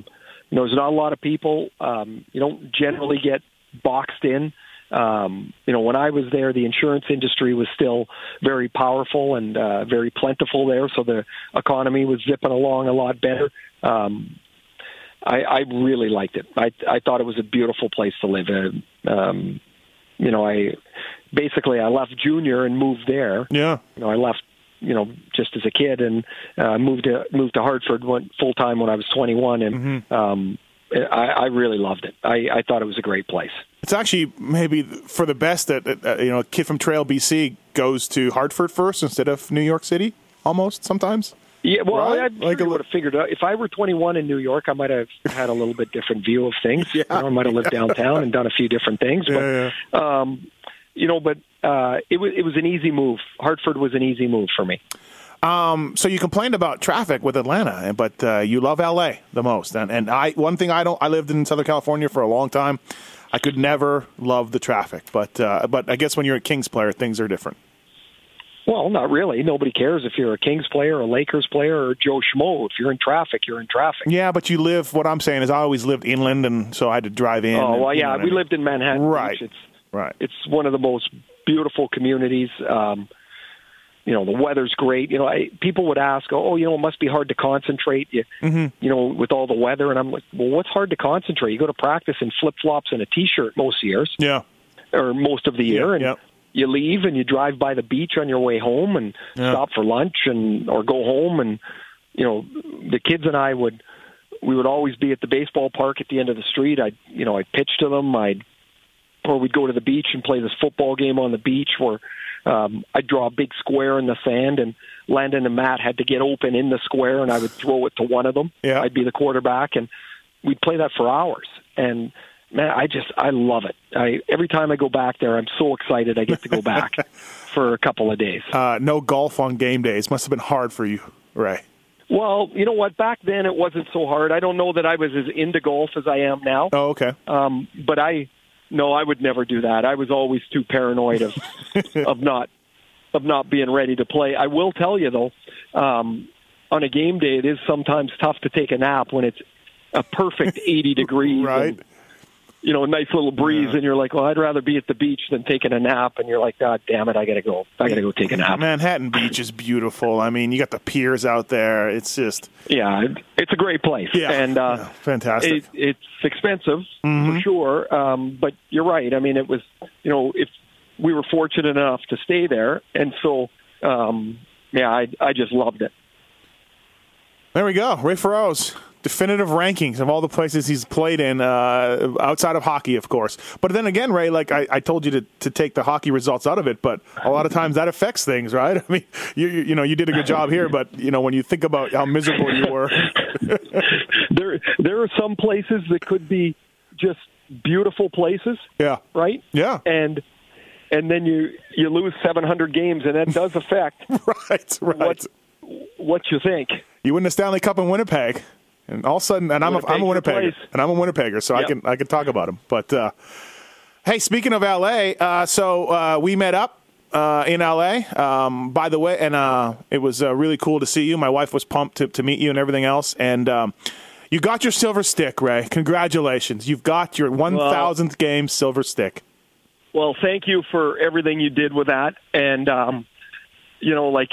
you know, there's not a lot of people. Um, you don't generally get boxed in Um, you know, when I was there, the insurance industry was still very powerful and uh, very plentiful there, so the economy was zipping along a lot better. Um, I, I really liked it. I, I thought it was a beautiful place to live. Uh, um, you know, I basically I left junior and moved there. Yeah. You know, I left you know just as a kid and uh, moved to moved to Hartford went full time when I was 21 and Mm-hmm. um, I, I really loved it. I, I thought it was a great place. It's actually maybe for the best that uh, you know a kid from Trail BC goes to Hartford first instead of New York City. Almost sometimes. Yeah, well, Right? I Like like I li- would have figured out if I were 21 in New York, I might have had a little bit different view of things. Yeah. You know, I might have lived downtown and done a few different things. But Yeah, um, you know, but uh, it was it was an easy move. Hartford was an easy move for me. So you complained about traffic with Atlanta, but uh, you love LA the most. And and I one thing I don't I lived in Southern California for a long time. I could never love the traffic, but uh, but I guess when you're a Kings player, things are different. Well, not really. Nobody cares if you're a Kings player, a Lakers player, or Joe Schmo. If you're in traffic, you're in traffic. Yeah, but you live. What I'm saying is, I always lived inland, and so I had to drive in. Oh and- well, you know yeah, I we mean. lived in Manhattan Right. Beach. It's right. it's one of the most beautiful communities. Um, you know, the weather's great. You know, I, people would ask, "Oh, you know, it must be hard to concentrate." You, Mm-hmm. you know, with all the weather, and I'm like, "Well, what's hard to concentrate? You go to practice in flip flops and a t-shirt most years, yeah, or most of the year, and yeah. you leave and you drive by the beach on your way home and Yeah. stop for lunch and or go home and you know the kids and I would we would always be at the baseball park at the end of the street I'd you know I'd pitch to them I'd or we'd go to the beach and play this football game on the beach where um, I'd draw a big square in the sand and Landon and Matt had to get open in the square and I would throw it to one of them. Yeah. I'd be the quarterback and we'd play that for hours. And man I just I love it. I every time I go back there I'm so excited I get to go back for a couple of days. Uh, no golf on game days must have been hard for you, Ray. well you know what? Back then it wasn't so hard. I don't know that I was as into golf as I am now. Oh, okay. um, but I no I would never do that I was always too paranoid of of not of not being ready to play I will tell you though um, on a game day it is sometimes tough to take a nap when it's a perfect 80 degrees Right. and, you know, a nice little breeze, and you're like, well, I'd rather be at the beach than taking a nap. And you're like, God damn it, I gotta go. I gotta go take a nap. Manhattan Beach is beautiful. I mean, you got the piers out there. It's just Yeah, it's a great place, Yeah. and uh, Yeah, fantastic. It, it's expensive for sure, um, but you're right. I mean, it was, you know, if we were fortunate enough to stay there, and so, um, yeah, I I just loved it. There we go. Ray Ferraro's definitive rankings of all the places he's played in uh, outside of hockey, of course. But then again, Ray, like I, I told you to, to take the hockey results out of it, but a lot of times that affects things, right? I mean, you, you you know, you did a good job here, but you know, when you think about how miserable you were, there there are some places that could be just beautiful places, yeah, right? yeah, And and then you you lose 700 games, and that does affect right, right. what what you think. You win the Stanley Cup in Winnipeg, and all of a sudden, and I'm a, I'm a Winnipegger, and I'm a Winnipegger, so I can I can talk about him. But uh, hey, speaking of LA, uh, so uh, we met up. Uh, in LA, um, by the way, and uh, it was uh, really cool to see you. My wife was pumped to, to meet you and everything else. And um, you got your silver stick, Ray. Congratulations! You've got your one thousandth game silver stick. Well, thank you for everything you did with that, and um, you know, like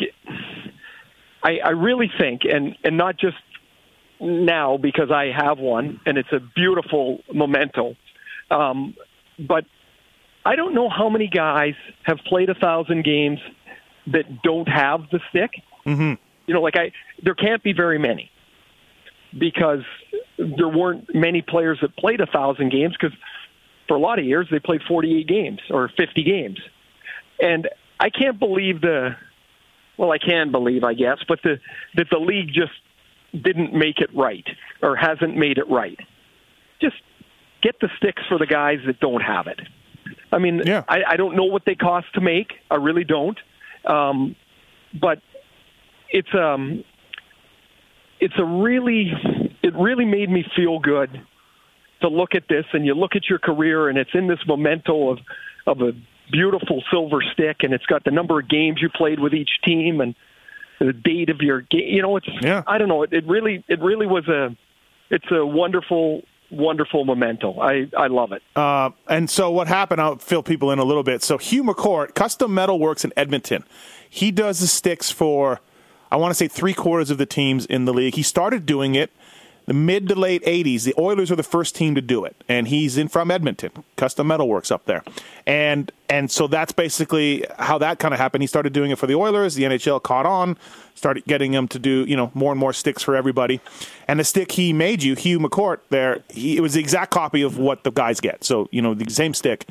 I, I really think, and and not just now because I have one, and it's a beautiful memento. Um, but I don't know how many guys have played a thousand games that don't have the stick. Mm-hmm. You know, like I, there can't be very many because there weren't many players that played a thousand games because for a lot of years they played 48 games or 50 games. And I can't believe the well I can believe I guess, but the that the league just didn't make it right or hasn't made it right. Just get the sticks for the guys that don't have it. I mean, Yeah. I, I don't know what they cost to make. I really don't. Um, but it's um it's a really it really made me feel good to look at this and you look at your career and it's in this memento of of a beautiful silver stick and it's got the number of games you played with each team and the date of your game you know it's Yeah. I don't know it, it really it really was a it's a wonderful wonderful memento. I I love it. Uh, and so what happened? I'll fill people in a little bit. So Hugh McCourt, Custom Metal Works in Edmonton. He does the sticks for, I want to say three quarters of the teams in the league. He started doing it the mid to late 80s. The Oilers are the first team to do it, and he's in from Edmonton, Custom Metal Works up there, and and so that's basically how that kind of happened. He started doing it for the Oilers. The NHL caught on, started getting him to do you know more and more sticks for everybody, and the stick he made you, Hugh McCourt, there, he, it was the exact copy of what the guys get. So you know the same stick,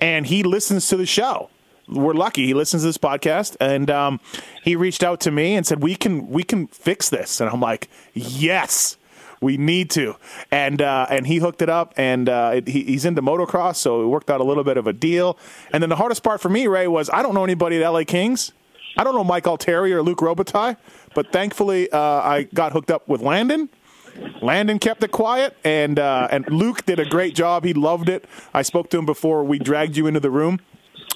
and he listens to the show we're lucky he listens to this podcast and um, he reached out to me and said we can we can fix this and i'm like yes we need to. And uh, and he hooked it up and uh, it, he, he's into motocross so it worked out a little bit of a deal. And then the hardest part for me ray was i don't know anybody at la kings. I don't know mike altieri or Luke robitaille but thankfully uh, i got hooked up with landon. Landon kept it quiet, and uh, and Luke did a great job. He loved it. I spoke to him before we dragged you into the room,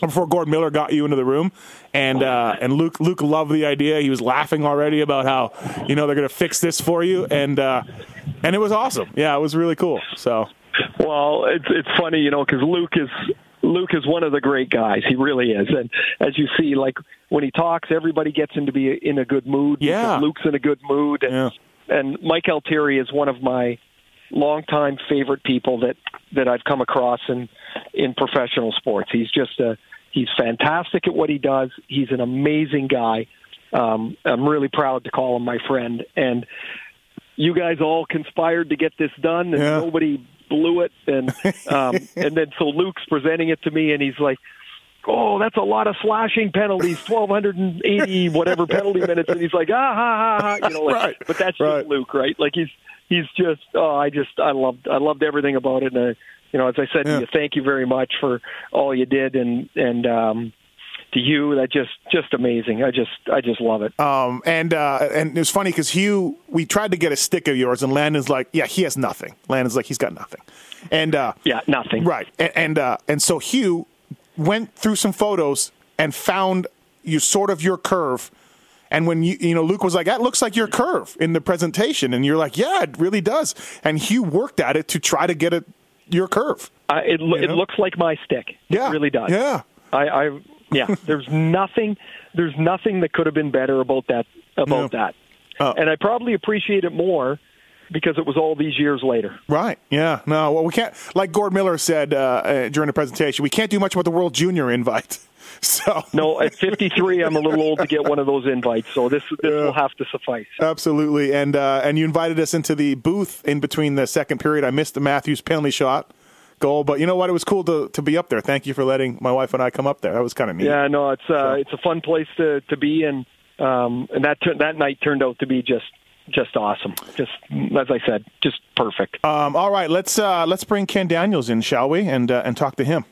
before Gordon Miller got you into the room, and uh, and Luke Luke loved the idea. He was laughing already about how you know they're going to fix this for you, and uh, and it was awesome. Yeah, it was really cool. So Well, it's it's funny, you know, because Luke is Luke is one of the great guys. He really is, and as you see, like when he talks, everybody gets into to be in a good mood. Yeah. Luke's in a good mood, and Yeah. and Mike Altieri is one of my longtime favorite people that that I've come across in in professional sports. He's just a he's fantastic at what he does. He's an amazing guy. Um, I'm really proud to call him my friend, and you guys all conspired to get this done, and Yeah. nobody blew it. And um, and then so Luke's presenting it to me, and he's like. Oh, that's a lot of slashing penalties, twelve hundred and eighty whatever penalty minutes, and he's like, ah, ha, ha, ha, you know, like, Right, but that's right. just Luke, right? Like he's he's just, oh, I just, I loved, I loved everything about it, and uh, you know, as I said Yeah. to you, thank you very much for all you did, and and um, to you, that just, just amazing. I just, I just love it. Um, and uh, and it was funny because Hugh, we tried to get a stick of yours, and Landon's like, yeah, he has nothing. Landon's like, he's got nothing, and uh, Yeah, nothing. right, and and, uh, and so Hugh went through some photos and found you sort of your curve. And when you you know Luke was like that looks like your curve in the presentation, and you're like, yeah, it really does. And Hugh worked at it to try to get it your curve. Uh, it lo- it looks like my stick. Yeah, it really does. Yeah, I, I yeah. There's nothing. There's nothing that could have been better about that. About No. that. Oh. And I probably appreciate it more because it was all these years later. Right. Yeah. No. Well, we can't. Like Gord Miller said uh, uh, during the presentation, we can't do much about the World Junior invite. So No, at 53, I'm a little old to get one of those invites, so this this will have to suffice. absolutely, and uh, and you invited us into the booth in between the second period. I missed the Matthews penalty shot goal, but you know what? It was cool to to be up there. Thank you for letting my wife and I come up there. That was kind of neat. Yeah, no, it's uh, it's a fun place to to be, and um, and that that night turned out to be just just awesome. Just as I said, just perfect. Um, all right, let's uh, let's bring Ken Daniels in, shall we, and uh, and talk to him.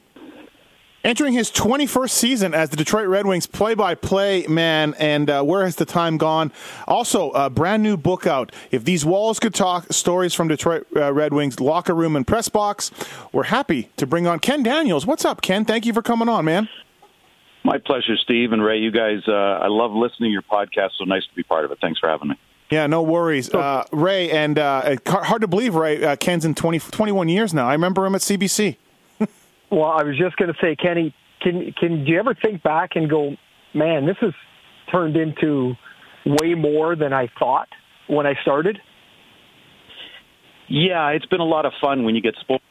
Entering his 21st season as the Detroit Red Wings play-by-play man, and uh, where has the time gone? Also, a brand new book out. If these walls could talk, stories from Detroit uh, Red Wings locker room and press box. We're happy to bring on Ken Daniels. What's up, Ken? Thank you for coming on, man. My pleasure, Steve and Ray. You guys, uh, I love listening to your podcast. So nice to be part of it. Thanks for having me. Yeah, no worries, uh, Ray. And uh, hard to believe, Ray. Uh, Ken's in 20, 21 years now. I remember him at CBC. Well, I was just going to say, Kenny, can can do you ever think back and go, man, this has turned into way more than I thought when I started? Yeah, it's been a lot of fun when you get spoiled.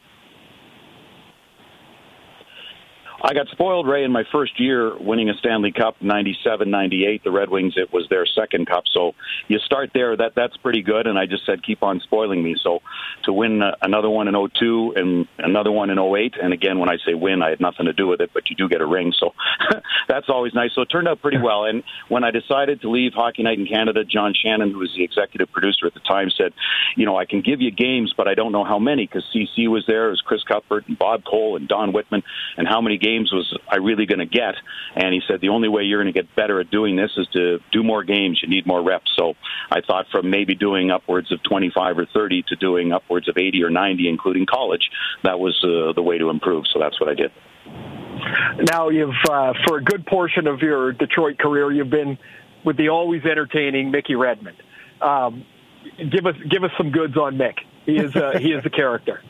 I got spoiled, Ray, in my first year winning a Stanley Cup, 97, 98. The Red Wings, it was their second cup. So you start there. That That's pretty good. And I just said, keep on spoiling me. So to win uh, another one in 02 and another one in 08, and again, when I say win, I had nothing to do with it, but you do get a ring. So that's always nice. So it turned out pretty well. And when I decided to leave Hockey Night in Canada, John Shannon, who was the executive producer at the time, said, you know, I can give you games, but I don't know how many because CC was there. It was Chris Cuthbert and Bob Cole and Don Wittman, and how many games was I really going to get? And he said, the only way you're going to get better at doing this is to do more games. You need more reps. So I thought from maybe doing upwards of 25 or 30 to doing upwards of 80 or 90, including college, that was uh, the way to improve. So that's what I did. Now you've uh, for a good portion of your Detroit career, you've been with the always entertaining Mickey Redmond. Um, give us give us some goods on Mick. He is uh, he is a character.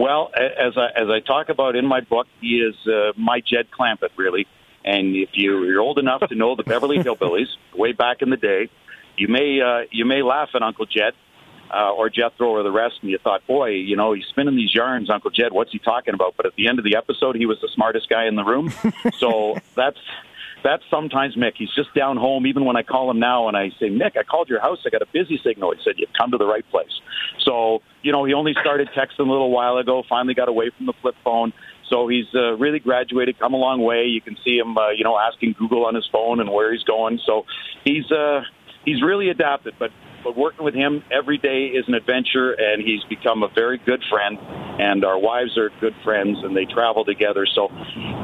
Well, as I as I talk about in my book, he is uh, my Jed Clampett, really. And if you, you're old enough to know the Beverly Hillbillies, way back in the day, you may uh, you may laugh at Uncle Jed uh, or Jethro or the rest, and you thought, boy, you know, he's spinning these yarns, Uncle Jed. What's he talking about? But at the end of the episode, he was the smartest guy in the room. so that's that's sometimes Mick. He's just down home. Even when I call him now and I say, Mick, I called your house. I got a busy signal. He said, you've come to the right place. So, you know, he only started texting a little while ago, finally got away from the flip phone. So he's uh, really graduated, come a long way. You can see him, uh, you know, asking Google on his phone and where he's going. So he's uh, he's really adapted. But but working with him every day is an adventure, and he's become a very good friend. And our wives are good friends, and they travel together. So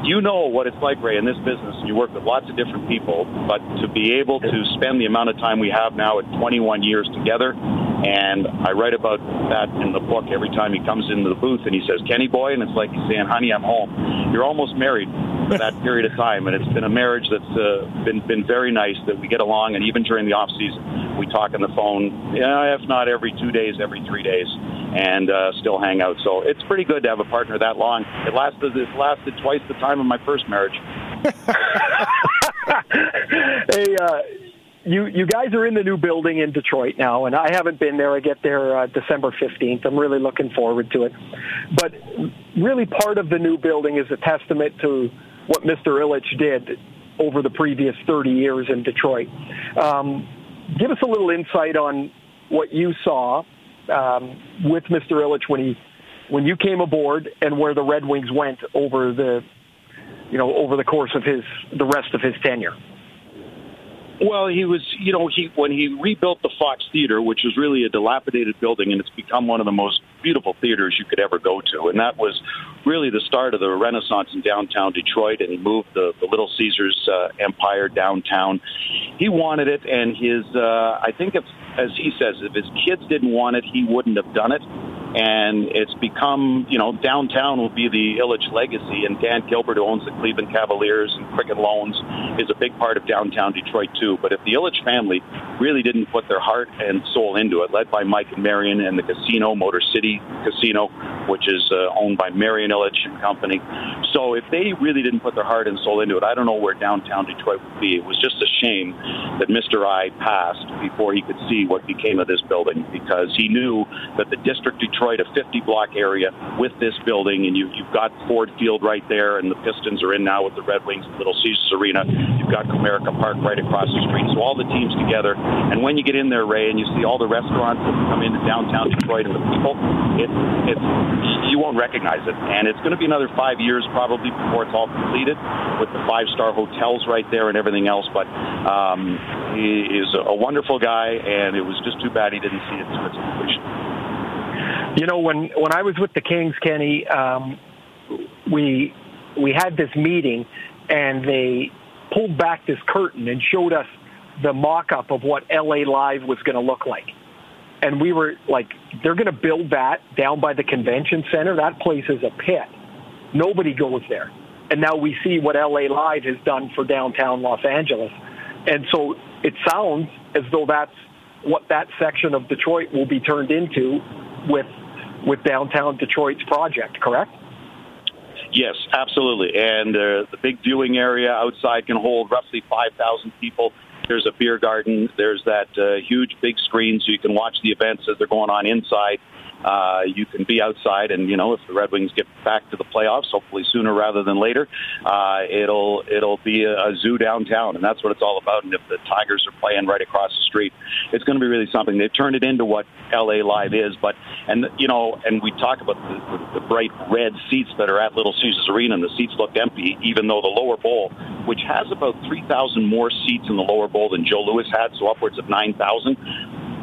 you know what it's like, Ray, in this business. You work with lots of different people, but to be able to spend the amount of time we have now at 21 years together, and I write about that in the book every time he comes into the booth and he says, Kenny boy, and it's like he's saying, honey, I'm home. You're almost married for that period of time, and it's been a marriage that's uh, been been very nice. That we get along, and even during the off season, we talk on the phone. Yeah, if not every two days, every three days, and uh, still hang out. So it's pretty good to have a partner that long. It lasted it lasted twice the time of my first marriage. hey, uh, you you guys are in the new building in Detroit now, and I haven't been there. I get there uh, December fifteenth. I'm really looking forward to it. But really, part of the new building is a testament to what Mr. Ilitch did over the previous 30 years in Detroit. Um, give us a little insight on what you saw um, with Mr. Ilitch when he when you came aboard, and where the Red Wings went over the you know over the course of his the rest of his tenure. Well, he was, you know, he when he rebuilt the Fox Theater, which was really a dilapidated building, and it's become one of the most beautiful theaters you could ever go to, and that was really the start of the Renaissance in downtown Detroit. And he moved the, the Little Caesars uh, Empire downtown. He wanted it, and his, uh, I think, if, as he says, if his kids didn't want it, he wouldn't have done it and it's become, you know, downtown will be the Ilitch legacy. And Dan Gilbert, who owns the Cleveland Cavaliers and Quicken Loans, is a big part of downtown Detroit too. But if the Ilitch family really didn't put their heart and soul into it, led by Mike and Marion and the casino, Motor City Casino, which is uh, owned by Marion Ilitch and Company. So if they really didn't put their heart and soul into it, I don't know where downtown Detroit would be. It was just a shame that Mr. I passed before he could see what became of this building because he knew that the district Detroit Detroit, a 50 block area with this building, and you, you've got Ford Field right there, and the Pistons are in now with the Red Wings, Little Caesars Arena. You've got Comerica Park right across the street. So all the teams together. And when you get in there, Ray, and you see all the restaurants that come into downtown Detroit and the people, it, it's you won't recognize it. And it's going to be another five years probably before it's all completed with the five star hotels right there and everything else. But um, he is a wonderful guy, and it was just too bad he didn't see it to its completion. You know, when when I was with the Kings, Kenny, um, we we had this meeting, and they pulled back this curtain and showed us the mock-up of what LA Live was going to look like. And we were like, they're going to build that down by the convention center. That place is a pit. Nobody goes there. And now we see what LA Live has done for downtown Los Angeles. And so it sounds as though that's what that section of Detroit will be turned into with with downtown Detroit's project, correct? Yes, absolutely. And uh, the big viewing area outside can hold roughly 5,000 people. There's a beer garden. There's that uh, huge big screen so you can watch the events as they're going on inside. Uh, you can be outside, and you know if the Red Wings get back to the playoffs, hopefully sooner rather than later, uh, it'll it'll be a, a zoo downtown, and that's what it's all about. And if the Tigers are playing right across the street, it's going to be really something. They've turned it into what LA Live is, but and you know, and we talk about the, the, the bright red seats that are at Little Caesars Arena, and the seats looked empty, even though the lower bowl, which has about three thousand more seats in the lower bowl than Joe Louis had, so upwards of nine thousand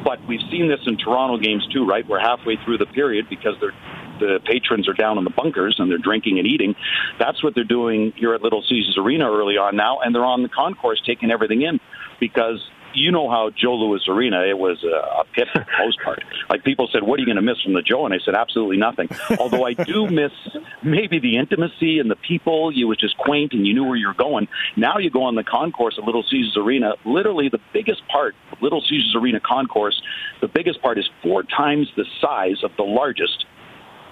but we've seen this in Toronto games too, right? We're halfway through the period because they're the patrons are down in the bunkers and they're drinking and eating. That's what they're doing here at Little Caesars Arena early on now, and they're on the concourse taking everything in because you know how Joe Louis Arena, it was a, a pit for the most part. Like people said, what are you going to miss from the Joe? And I said, absolutely nothing. Although I do miss maybe the intimacy and the people. You was just quaint and you knew where you were going. Now you go on the concourse at Little Caesars Arena. Literally the biggest part Little Caesars Arena concourse, the biggest part is four times the size of the largest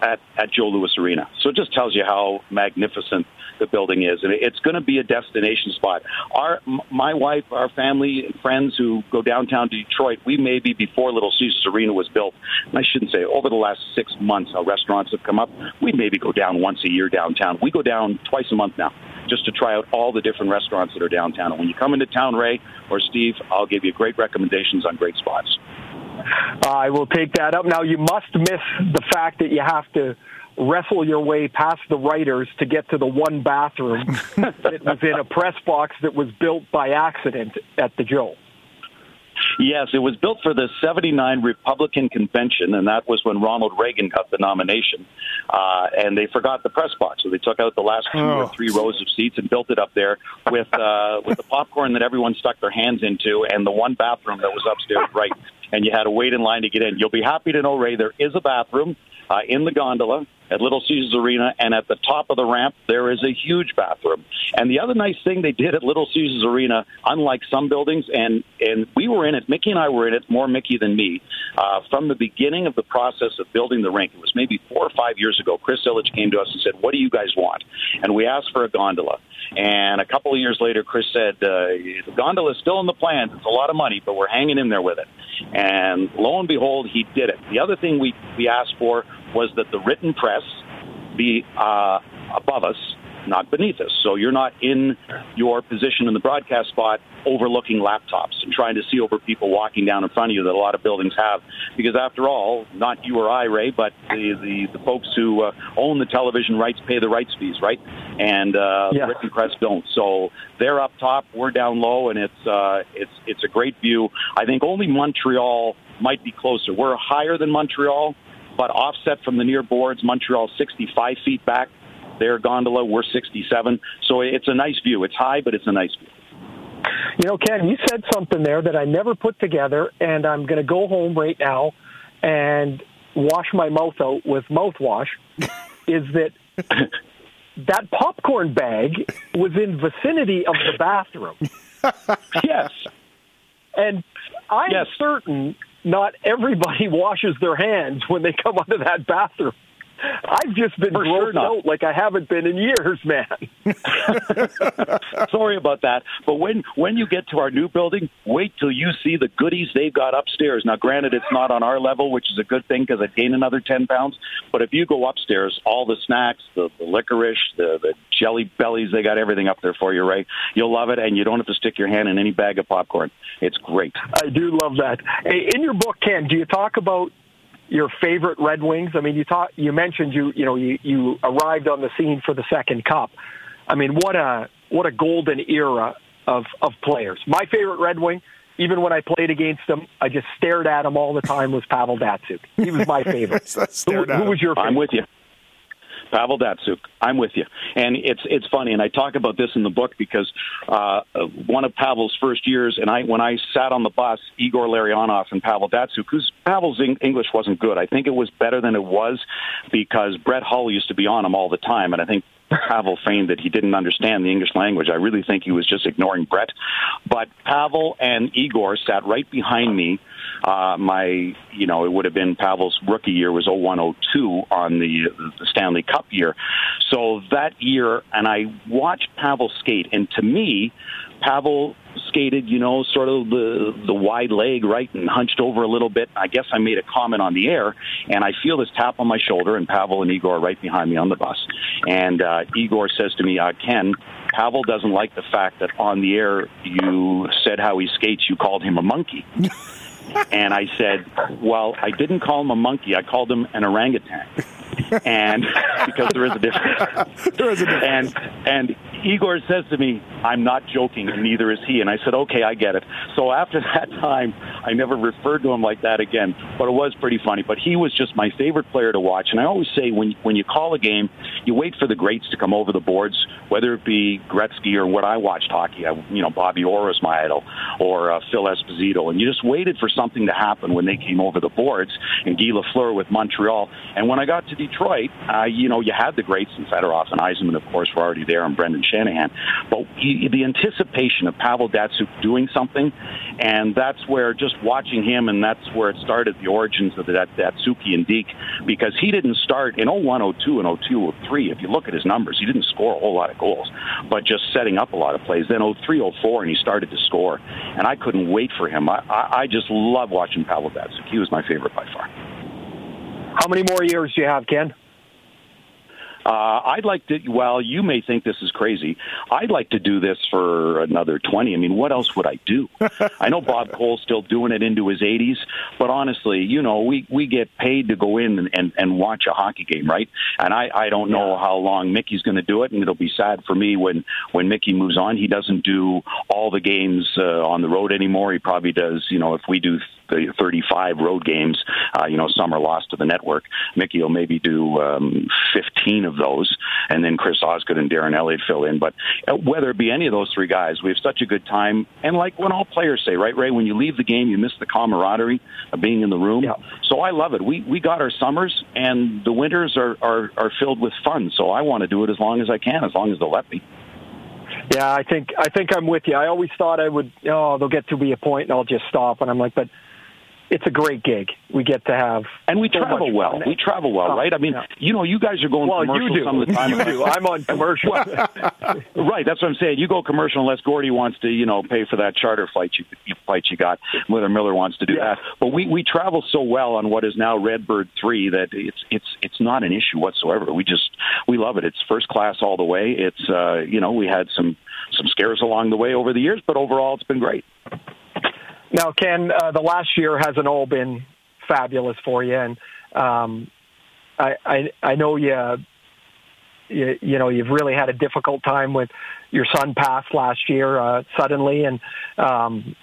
at, at Joe Louis Arena. So it just tells you how magnificent the building is, and it's going to be a destination spot. Our, my wife, our family, and friends who go downtown to Detroit, we maybe before Little Caesars Arena was built, and I shouldn't say over the last six months how restaurants have come up. We maybe go down once a year downtown. We go down twice a month now just to try out all the different restaurants that are downtown. And when you come into town, Ray or Steve, I'll give you great recommendations on great spots. I will take that up. Now, you must miss the fact that you have to wrestle your way past the writers to get to the one bathroom that was in a press box that was built by accident at the Joe. Yes, it was built for the 79 Republican convention, and that was when Ronald Reagan got the nomination. Uh, and they forgot the press box, so they took out the last two Oh. or three rows of seats and built it up there with uh, with the popcorn that everyone stuck their hands into, and the one bathroom that was upstairs, right. And you had to wait in line to get in. You'll be happy to know, Ray, there is a bathroom uh, in the gondola at Little Caesars Arena, and at the top of the ramp there is a huge bathroom. And the other nice thing they did at Little Caesars Arena, unlike some buildings, and and we were in it. Mickey and I were in it. More Mickey than me. Uh, from the beginning of the process of building the rink, it was maybe four or five years ago. Chris Ilitch came to us and said, "What do you guys want?" And we asked for a gondola. And a couple of years later, Chris said, uh, "The gondola is still in the plans. It's a lot of money, but we're hanging in there with it." And lo and behold, he did it. The other thing we we asked for was that the written press be uh, above us, not beneath us. So you're not in your position in the broadcast spot overlooking laptops and trying to see over people walking down in front of you that a lot of buildings have. Because after all, not you or I, Ray, but the, the, the folks who uh, own the television rights pay the rights fees, right? And uh, Yeah. the written press don't. So they're up top, we're down low, and it's uh, it's it's a great view. I think only Montreal might be closer. We're higher than Montreal, but offset from the near boards. Montreal 65 feet back. Their gondola, we're 67. So it's a nice view. It's high, but it's a nice view. You know, Ken, you said something there that I never put together, and I'm going to go home right now and wash my mouth out with mouthwash. is that that popcorn bag was in vicinity of the bathroom, Yes. and I'm Yes. certain not everybody washes their hands when they come out of that bathroom. I've just been For sure out like I haven't been in years, man. Sorry about that. But when when you get to our new building, wait till you see the goodies they've got upstairs. Now, granted, it's not on our level, which is a good thing because I'd gain another ten pounds. But if you go upstairs, all the snacks, the, the licorice, the, the jelly bellies, they got everything up there for you, right? You'll love it, and you don't have to stick your hand in any bag of popcorn. It's great. I do love that. Hey, in your book, Ken, do you talk about your favorite Red Wings? I mean, you talk, you mentioned you you know you, you arrived on the scene for the second cup. I mean, what a what a golden era of of players. My favorite Red Wing, even when I played against him, I just stared at him all the time. Was Pavel Datsyuk? He was my favorite. who, Stared at who was your favorite? I'm with you. Pavel Datsyuk. I'm with you. And it's it's funny, and I talk about this in the book because uh, one of Pavel's first years, and I when I sat on the bus, Igor Larionov and Pavel Datsyuk, whose Pavel's Eng- English wasn't good. I think it was better than it was because Brett Hull used to be on him all the time, and I think Pavel feigned that he didn't understand the English language. I really think he was just ignoring Brett. But Pavel and Igor sat right behind me. Uh, my, you know, it would have been Pavel's rookie year was 0102 on the, the Stanley Cup year. So that year, and I watched Pavel skate, and to me, Pavel skated, you know, sort of the the wide leg, right, and hunched over a little bit. I guess I made a comment on the air, and I feel this tap on my shoulder, and Pavel and Igor are right behind me on the bus. And uh, Igor says to me, uh, Ken, Pavel doesn't like the fact that on the air you said how he skates, you called him a monkey. And I said, well, I didn't call him a monkey. I called him an orangutan. And because there is a difference. There is a difference. And and Igor says to me, "I'm not joking, and neither is he." And I said, "Okay, I get it." So after that time, I never referred to him like that again. But it was pretty funny. But he was just my favorite player to watch. And I always say when when you call a game, you wait for the greats to come over the boards, whether it be Gretzky or what I watched hockey. I, you know, Bobby Orr was my idol, or uh, Phil Esposito, and you just waited for something to happen when they came over the boards. And Guy Lafleur with Montreal. And when I got to Detroit, uh, you know, you had the greats and Fedorov and Yzerman, of course, were already there, and Brendan Shanahan. But he, the anticipation of Pavel Datsyuk doing something, and that's where just watching him, and that's where it started the origins of that Datsyukian Deke, because he didn't start in 01, 02, and 02, 03. If you look at his numbers, he didn't score a whole lot of goals, but just setting up a lot of plays. Then 03, 04, and he started to score, and I couldn't wait for him. I, I, I just love watching Pavel Datsyuk. He was my favorite by far. How many more years do you have, Ken? Uh, I'd like to. Well, you may think this is crazy. I'd like to do this for another twenty. I mean, what else would I do? I know Bob Cole's still doing it into his 80s, but honestly, you know, we we get paid to go in and and, and watch a hockey game, right? And I I don't know how long Mickey's going to do it, and it'll be sad for me when when Mickey moves on. He doesn't do all the games uh, on the road anymore. He probably does. You know, if we do the 35 road games, uh, you know, some are lost to the network. Mickey will maybe do um, 15 of those, and then Chris Osgood and Darren Eliot fill in. But uh, whether it be any of those three guys, we have such a good time. And like when all players say, right, Ray, when you leave the game, you miss the camaraderie of being in the room. Yeah. So I love it. We we got our summers, and the winters are are, are filled with fun. So I want to do it as long as I can, as long as they'll let me. Yeah, I think I think I'm with you. I always thought I would. Oh, they'll get to be a point, and I'll just stop. And I'm like, but it's a great gig. We get to have, and we so travel well. fun. We travel well, Oh, right? I mean, yeah. you know, you guys are going Well, commercial you do. some of the time. You do. I'm on commercial. Right, that's what I'm saying. You go commercial unless Gordy wants to, you know, pay for that charter flight you, you flight you got. Whether Miller wants to do Yeah. that, but we we travel so well on what is now Redbird three that it's it's it's not an issue whatsoever. We just we love it. It's first class all the way. It's uh, you know we had some some scares along the way over the years, but overall it's been great. Now, Ken, uh, the last year hasn't all been fabulous for you, and um, I, I I know you, you you know you've really had a difficult time with your son passed last year uh, suddenly, and um,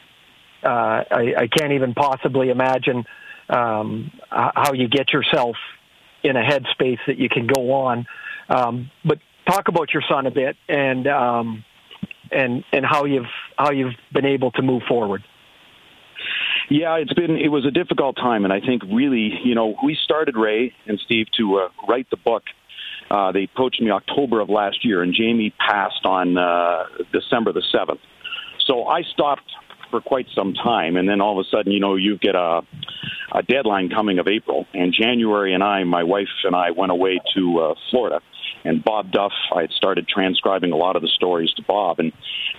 uh, I, I can't even possibly imagine um, how you get yourself in a headspace that you can go on. Um, but talk about your son a bit, and um, and and how you've how you've been able to move forward. Yeah, it's been it was a difficult time, and I think really, you know, we started Ray and Steve to uh, write the book. Uh, they approached me October of last year, and Jamie passed on uh, December the seventh. So I stopped for quite some time, and then all of a sudden, you know, you get a a deadline coming of April, and January, and I, my wife and I, went away to uh, Florida. And Bob Duff, I had started transcribing a lot of the stories to Bob, and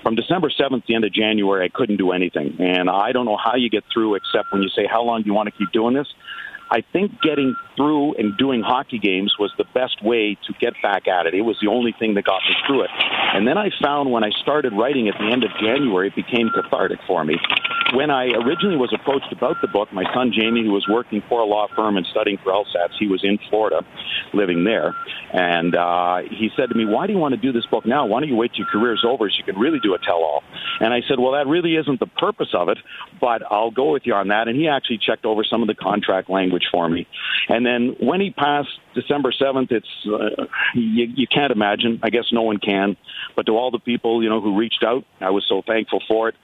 from December 7th, the end of January, I couldn't do anything. And I don't know how you get through except when you say, How long do you want to keep doing this? I think getting through and doing hockey games was the best way to get back at it. It was the only thing that got me through it. And then I found when I started writing at the end of January, it became cathartic for me. When I originally was approached about the book, my son Jamie, who was working for a law firm and studying for LSATs, he was in Florida, living there, and uh, he said to me, "Why do you want to do this book now? Why don't you wait till your career's over so you can really do a tell-all?" And I said, "Well, that really isn't the purpose of it, but I'll go with you on that." And he actually checked over some of the contract language for me. And then when he passed December 7th, it's uh, you, you can't imagine. I guess no one can. But to all the people you know who reached out, I was so thankful for it.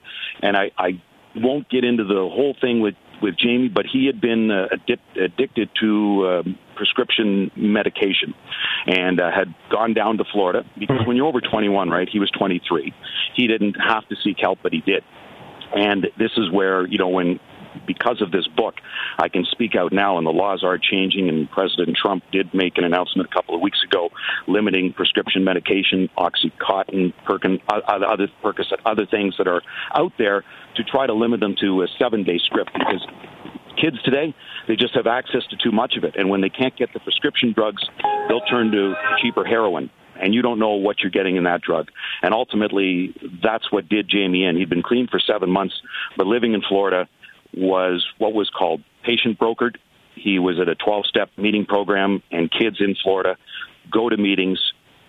And I, I won't get into the whole thing with with Jamie, but he had been uh, addic- addicted to uh, prescription medication and uh, had gone down to Florida because when you're over 21, right? He was 23. He didn't have to seek help, but he did. And this is where you know when because of this book, I can speak out now, and the laws are changing. And President Trump did make an announcement a couple of weeks ago limiting prescription medication, OxyContin, Perkin, other Percocet, other things that are out there to try to limit them to a seven-day script because kids today they just have access to too much of it, and when they can't get the prescription drugs, they'll turn to cheaper heroin and you don't know what you're getting in that drug. And ultimately, that's what did Jamie in. He'd been clean for seven months, but living in Florida was what was called patient brokered. He was at a 12 step meeting program, and kids in Florida go to meetings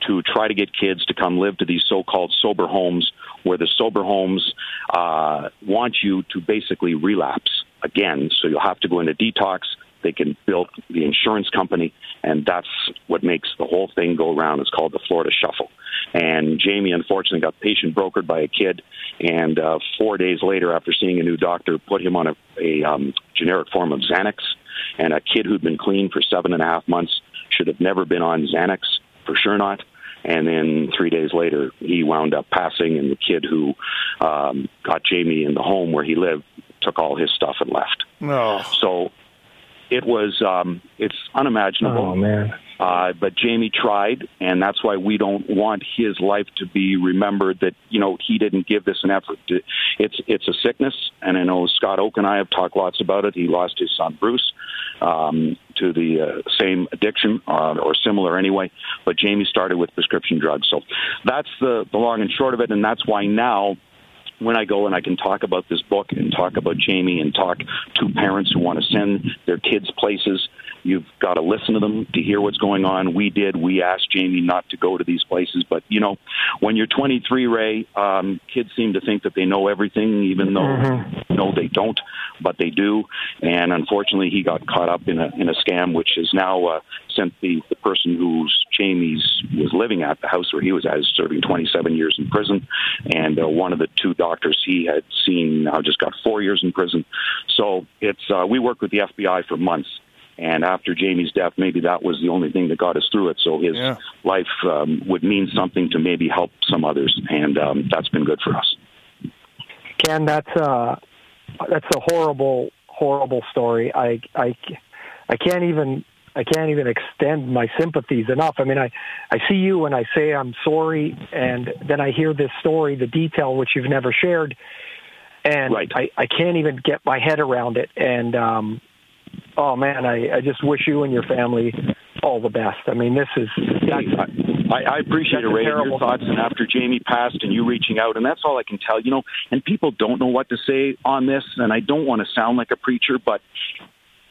to try to get kids to come live to these so called sober homes, where the sober homes uh, want you to basically relapse. again. So you'll have to go into detox. They can build the insurance company, and that's what makes the whole thing go around. It's called the Florida Shuffle. And Jamie, unfortunately, got patient brokered by a kid, and uh, four days later, after seeing a new doctor, put him on a, a um, generic form of Xanax. And a kid who'd been clean for seven and a half months should have never been on Xanax, for sure not. And then three days later, he wound up passing, and the kid who um, got Jamie in the home where he lived took all his stuff and left. No. So it was um, it's unimaginable. Oh man. Uh, but Jamie tried, and that's why we don't want his life to be remembered that you know he didn't give this an effort. To, It's it's a sickness, and I know Scott Oake and I have talked lots about it. He lost his son Bruce um, to the uh, same addiction uh, or similar anyway. But Jamie started with prescription drugs, so that's the the long and short of it, and that's why now when I go and I can talk about this book and talk about Jamie and talk to parents who want to send their kids places, you've got to listen to them to hear what's going on. We did. We asked Jamie not to go to these places, but you know, when you're 23, Ray, um, kids seem to think that they know everything, even though Mm-hmm. no, they don't, but they do. And unfortunately, he got caught up in a in a scam, which has now uh, sent the the person who's Jamie's was living at the house where he was at is serving 27 years in prison, and uh, one of the two doctors he had seen now just got four years in prison. So it's uh, we worked with the FBI for months. And after Jamie's death, maybe that was the only thing that got us through it. So his Yeah. life um, would mean something to maybe help some others, and um, that's been good for us. Ken, that's a that's a horrible, horrible story. I I I can't even I can't even extend my sympathies enough. I mean, I I see you and I say I'm sorry, and then I hear this story, the detail which you've never shared, and Right. I I can't even get my head around it. And um, oh man, I I just wish you and your family all the best. I mean, this is I, I appreciate it, Ray, your thoughts. And after Jamie passed, and you reaching out, and that's all I can tell. You know, and people don't know what to say on this, and I don't want to sound like a preacher, but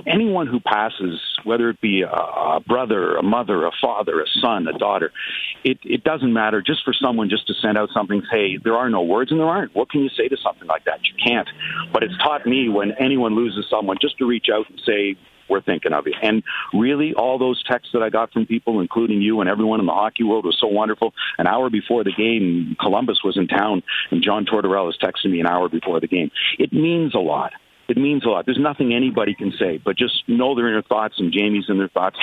anyone who passes, whether it be a, a brother, a mother, a father, a son, a daughter, it, it doesn't matter. Just for someone just to send out something, hey, there are no words, and there aren't. What can you say to something like that? You can't. But it's taught me when anyone loses someone, just to reach out and say, we're thinking of you. And really, all those texts that I got from people, including you and everyone in the hockey world, was so wonderful. An hour before the game, Columbus was in town, and John Tortorella was texting me an hour before the game. It means a lot. It means a lot. There's nothing anybody can say, but just know their thoughts, and Jamie's in their thoughts.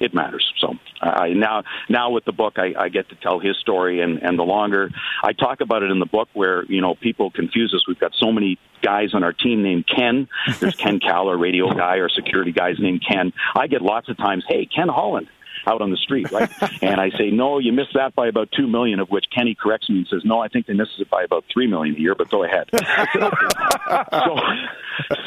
It matters. So I now, now with the book, I, I get to tell his story, and and the longer I talk about it in the book, where you know people confuse us. We've got so many guys on our team named Ken. There's Ken Kal, our radio guy, our security guy's named Ken. I get lots of times, hey, Ken Holland out on the street, right? and I say, no, you missed that by about two million, of which Kenny corrects me and says, no, I think they missed it by about three million a year, but go ahead. I said, okay. so,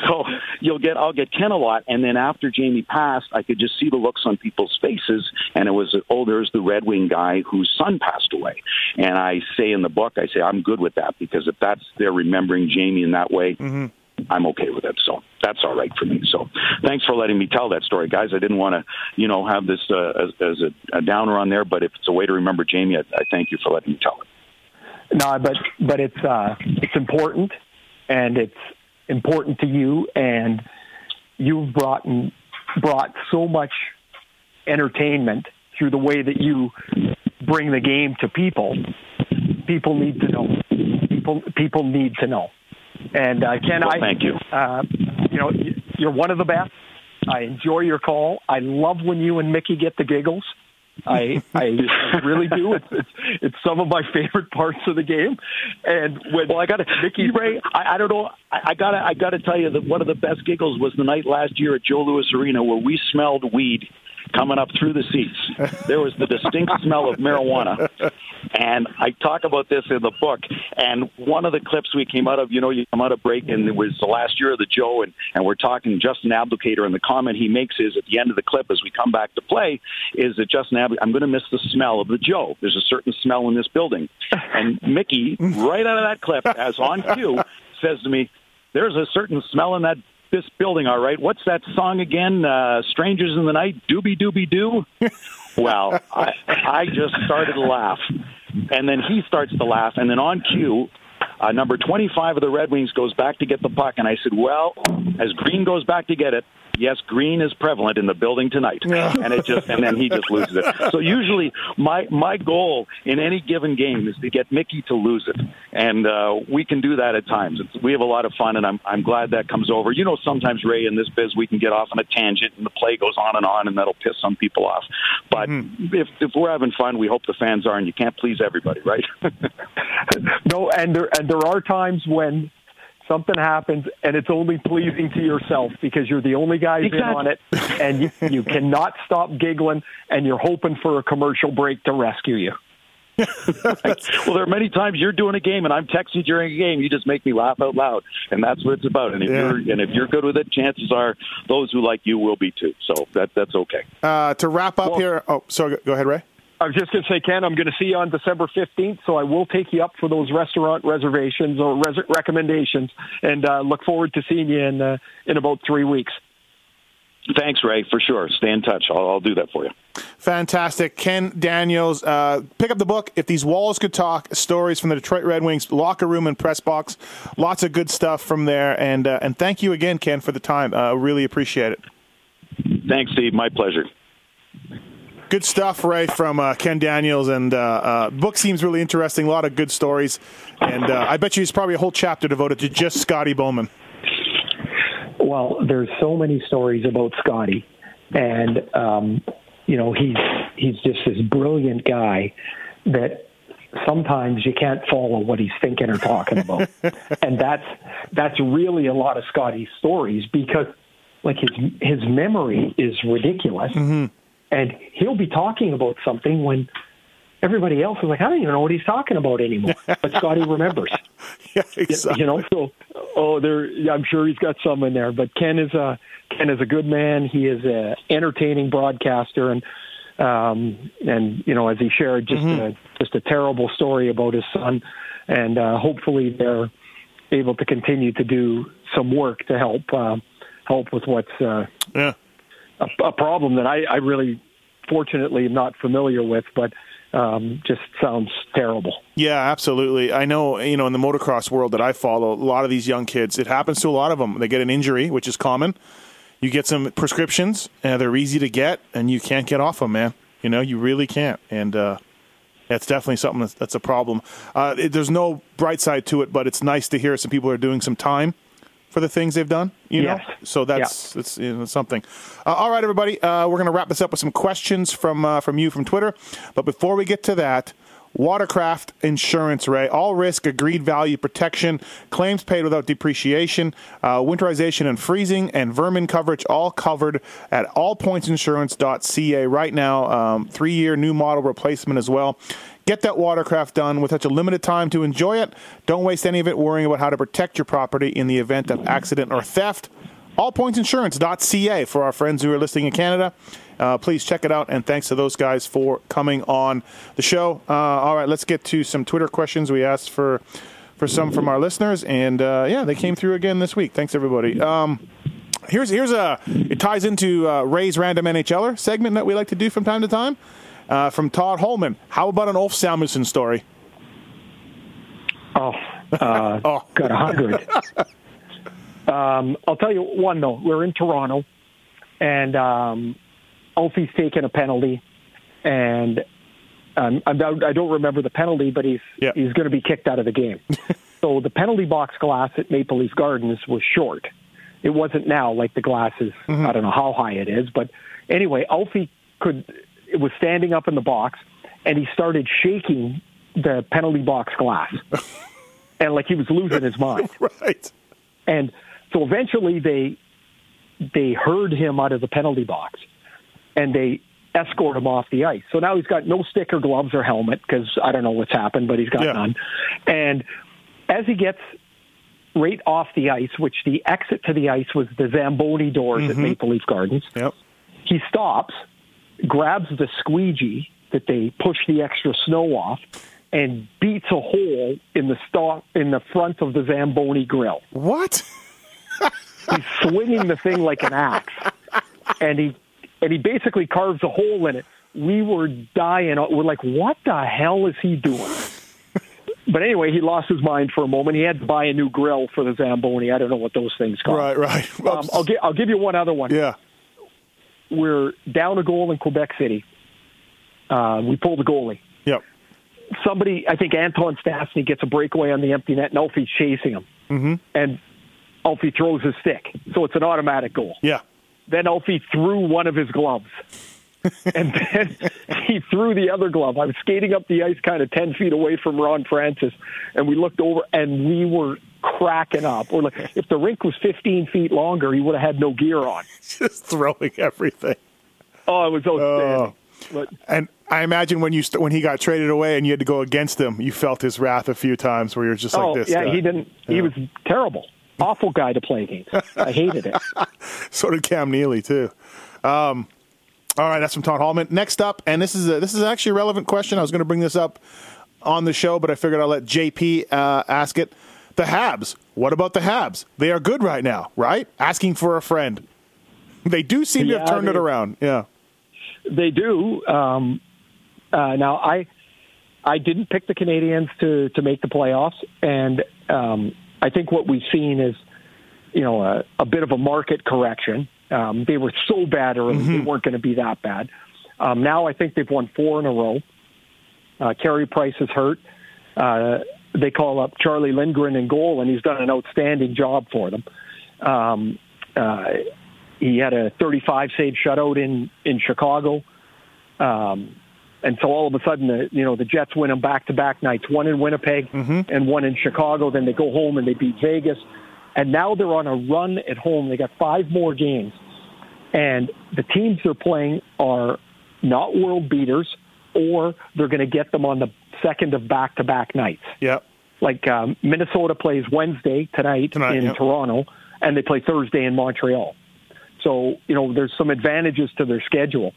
so you'll get, I'll get Ken a lot, and then after Jamie passed, I could just see the looks on people's faces, and it was, oh, there's the Red Wing guy whose son passed away, and I say in the book, I say I'm good with that because if that's they're remembering Jamie in that way. Mm-hmm. I'm okay with it. So that's all right for me. So thanks for letting me tell that story, guys. I didn't want to, you know, have this uh, as, as a, a downer on there, but if it's a way to remember Jamie, I, I thank you for letting me tell it. No, but but it's uh, it's important, and it's important to you, and you've brought brought so much entertainment through the way that you bring the game to people. People need to know. People people need to know. And uh, Ken, Well, I thank you. Uh, you know, you're one of the best. I enjoy your call. I love when you and Mickey get the giggles. I I really do. It's, it's it's some of my favorite parts of the game. And when Well, I got to, Mickey Ray. I, I don't know. I, I got to. I got to tell you that one of the best giggles was the night last year at Joe Louis Arena where we smelled weed coming up through the seats. There was the distinct smell of marijuana, and I talk about this in the book. And one of the clips we came out of, you know, you come out of break, and it was the last year of the Joe, and and we're talking Justin Abdelkader, and the comment he makes is at the end of the clip as we come back to play is that Justin Abdelkader, I'm going to miss the smell of the Joe. There's a certain smell in this building, and Mickey, right out of that clip, as on cue, says to me, "There's a certain smell in that." This building, all right. What's that song again? Uh, "Strangers in the Night." Doobie doobie doo. Well, I, I just started to laugh, and then he starts to laugh, and then on cue, Uh, number 25 of the Red Wings goes back to get the puck, and I said, well, as Green goes back to get it, yes, green is prevalent in the building tonight, and it just and then he just loses it. So usually my my goal in any given game is to get Mickey to lose it, and uh, we can do that at times. It's, we have a lot of fun, and I'm I'm glad that comes over. You know, sometimes Ray in this biz we can get off on a tangent, and the play goes on and on, and that'll piss some people off. But if if we're having fun, we hope the fans are, and you can't please everybody, right? no, and there and there are times when something happens and it's only pleasing to yourself because you're the only guys in Exactly. on it and you, you cannot stop giggling and you're hoping for a commercial break to rescue you. well, there are many times you're doing a game and I'm texting during a game. You just make me laugh out loud, and that's what it's about. And if Yeah. you're and if you're good with it, chances are those who like you will be too. So that that's okay. Uh, to wrap up Well- here, oh, sorry, go- go ahead, Ray. I was just going to say, Ken, I'm going to see you on December 15th, so I will take you up for those restaurant reservations or res- recommendations, and uh, look forward to seeing you in uh, in about three weeks. Thanks, Ray, for sure. Stay in touch. I'll, I'll do that for you. Fantastic. Ken Daniels, uh, pick up the book, If These Walls Could Talk, stories from the Detroit Red Wings locker room and press box. Lots of good stuff from there. And, uh, and thank you again, Ken, for the time. Uh, really appreciate it. Thanks, Steve. My pleasure. Good stuff, Ray, from uh, Ken Daniels. And uh, uh, book seems really interesting. A lot of good stories. And uh, I bet you there's probably a whole chapter devoted to just Scotty Bowman. Well, there's so many stories about Scotty, and um, you know he's he's just this brilliant guy that sometimes you can't follow what he's thinking or talking about, and that's that's really a lot of Scotty's stories because like his his memory is ridiculous, and he'll be talking about something when. Everybody else is like, I don't even know what he's talking about anymore. But Scotty remembers. Yeah, exactly. You know, so oh, there. I'm sure he's got some in there. But Ken is a Ken is a good man. He is a entertaining broadcaster, and um, and you know, as he shared, just a, just a terrible story about his son, and uh, hopefully they're able to continue to do some work to help uh, help with what's uh, Yeah. a, a problem that I, I really, fortunately, am not familiar with, but um, just sounds terrible. Yeah, absolutely. I know, you know, in the motocross world that I follow, a lot of these young kids, it happens to a lot of them. They get an injury, which is common. You get some prescriptions, and they're easy to get, and you can't get off them, man. You know, you really can't. And uh, that's definitely something that's, that's a problem. Uh, it, there's no bright side to it, but it's nice to hear some people are doing some time for the things they've done. You Yes. know, so that's that's you know, something. Uh, all right, everybody, uh, we're going to wrap this up with some questions from uh, from you from Twitter. But before we get to that, Watercraft Insurance, Ray, all risk, agreed value protection, claims paid without depreciation, uh, winterization and freezing, and vermin coverage, all covered at allpointsinsurance.ca right now. Um, three year new model replacement as well. Get that watercraft done with such a limited time to enjoy it. Don't waste any of it worrying about how to protect your property in the event of accident or theft. Allpointsinsurance.ca for our friends who are listening in Canada. Uh, please check it out, and thanks to those guys for coming on the show. Uh, all right, let's get to some Twitter questions we asked for for some from our listeners, and uh, yeah, they came through again this week. Thanks everybody. Um, here's here's a it ties into uh, Ray's random NHLer segment that we like to do from time to time. Uh, from Todd Holman, how about an Ulf Samuelsson story? Oh, uh, Oh. got a hundred. um, I'll tell you one though. We're in Toronto, and um, Ulfie's taken a penalty, and um, I don't remember the penalty, but he's Yeah. he's going to be kicked out of the game. so the penalty box glass at Maple Leaf Gardens was short. It wasn't now like the glass is. I don't know how high it is, but anyway, Alfie could. It was standing up in the box, and he started shaking the penalty box glass, and like he was losing his mind. right. And so eventually they they heard him out of the penalty box, and they escort him off the ice. So now he's got no stick or gloves or helmet because I don't know what's happened, but he's got Yeah. none. And as he gets right off the ice, which the exit to the ice was the Zamboni doors at mm-hmm. Maple Leaf Gardens, Yep. he stops, grabs the squeegee that they push the extra snow off, and beats a hole in the stock in the front of the Zamboni grill. What? He's swinging the thing like an axe, and he and he basically carves a hole in it. We were dying. We're like, what the hell is he doing? but anyway, he lost his mind for a moment. He had to buy a new grill for the Zamboni. I don't know what those things cost. Right, right. Um, I'll, gi- I'll give you one other one. yeah. We're down a goal in Quebec City. Uh, we pull the goalie. Yep. Somebody, I think Anton Stastny gets a breakaway on the empty net, and Alfie's chasing him. Mm-hmm. And Alfie throws his stick. So it's an automatic goal. Yeah. Then Alfie threw one of his gloves. and then he threw the other glove. I was skating up the ice kind of 10 feet away from Ron Francis, and we looked over, and we were cracking up. Or like, if the rink was 15 feet longer, he would have had no gear on. Just throwing everything. Oh, it was outstanding. But And I imagine when you st- when he got traded away and you had to go against him, you felt his wrath a few times where you're just oh, like this. yeah, guy. he didn't. He was terrible. Awful guy to play against. I hated it. So did Cam Neely too. Um, all right, that's from Todd Hallman. Next up, and this is a, this is actually a relevant question. I was going to bring this up on the show, but I figured I'll let JP uh, ask it. The Habs. What about the Habs? They are good right now, right? Asking for a friend. They do seem to have Yeah, turned it around. Yeah. They do. Um, uh, now, I I didn't pick the Canadiens to to make the playoffs, and um, I think what we've seen is, you know, a, a bit of a market correction. Um, they were so bad early; they weren't going to be that bad. Um, now, I think they've won four in a row. Uh, Carey Price is hurt. Uh, they call up Charlie Lindgren in goal, and he's done an outstanding job for them. Um, uh, he had a 35 save shutout in in Chicago, um, and so all of a sudden, the, you know, the Jets win them back to back nights. One in Winnipeg and one in Chicago. Then they go home and they beat Vegas, and now they're on a run at home. They got five more games, and the teams they're playing are not world beaters, or they're going to get them on the second of back to back nights Yep. like um, Minnesota plays Wednesday tonight, Tonight, in yep. Toronto, and they play Thursday in Montreal. So you know, there's some advantages to their schedule.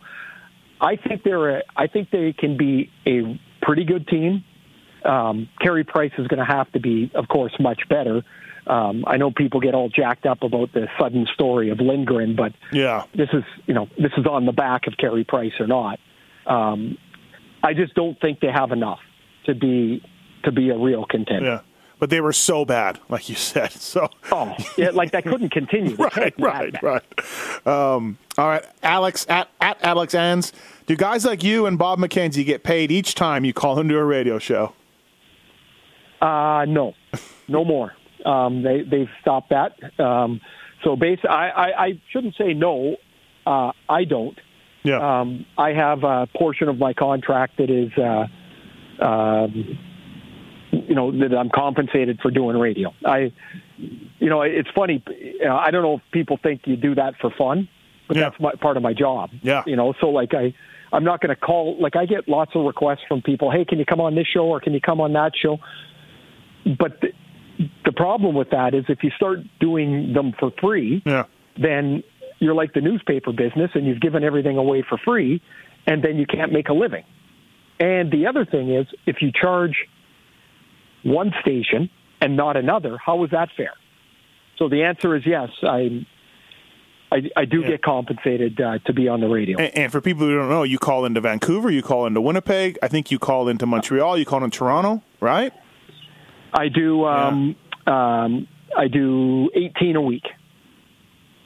I think they're. A, I think they can be a pretty good team. Um, Carey Price is going to have to be, of course, much better. Um, I know people get all jacked up about the sudden story of Lindgren, but Yeah. this is you know this is on the back of Carey Price or not. Um, I just don't think they have enough to be to be a real contender. Yeah. But they were so bad, like you said. So Oh, yeah, like that couldn't continue. Right, can't be that right, bad. right. Um, all right, Alex at at Alex Ans. Do guys like you and Bob McKenzie get paid each time you call into a radio show? Uh, no, no more. Um, they they've stopped that. Um, so basically, I, I, I shouldn't say no. Uh, I don't. Yeah. Um, I have a portion of my contract that is, uh, um, you know, that I'm compensated for doing radio. I, you know, it's funny. You know, I don't know if people think you do that for fun, but Yeah. that's my, part of my job. Yeah. You know, so like I, I'm not going to call. Like I get lots of requests from people. Hey, can you come on this show or can you come on that show? But the, the problem with that is if you start doing them for free, yeah. then you're like the newspaper business and you've given everything away for free and then you can't make a living. And the other thing is if you charge one station and not another, how is that fair? So the answer is yes. I I, I do Yeah. get compensated uh, to be on the radio. And, and for people who don't know, you call into Vancouver, you call into Winnipeg. I think you call into Montreal. You call into Toronto, right? I do um, um, I do 18 a week.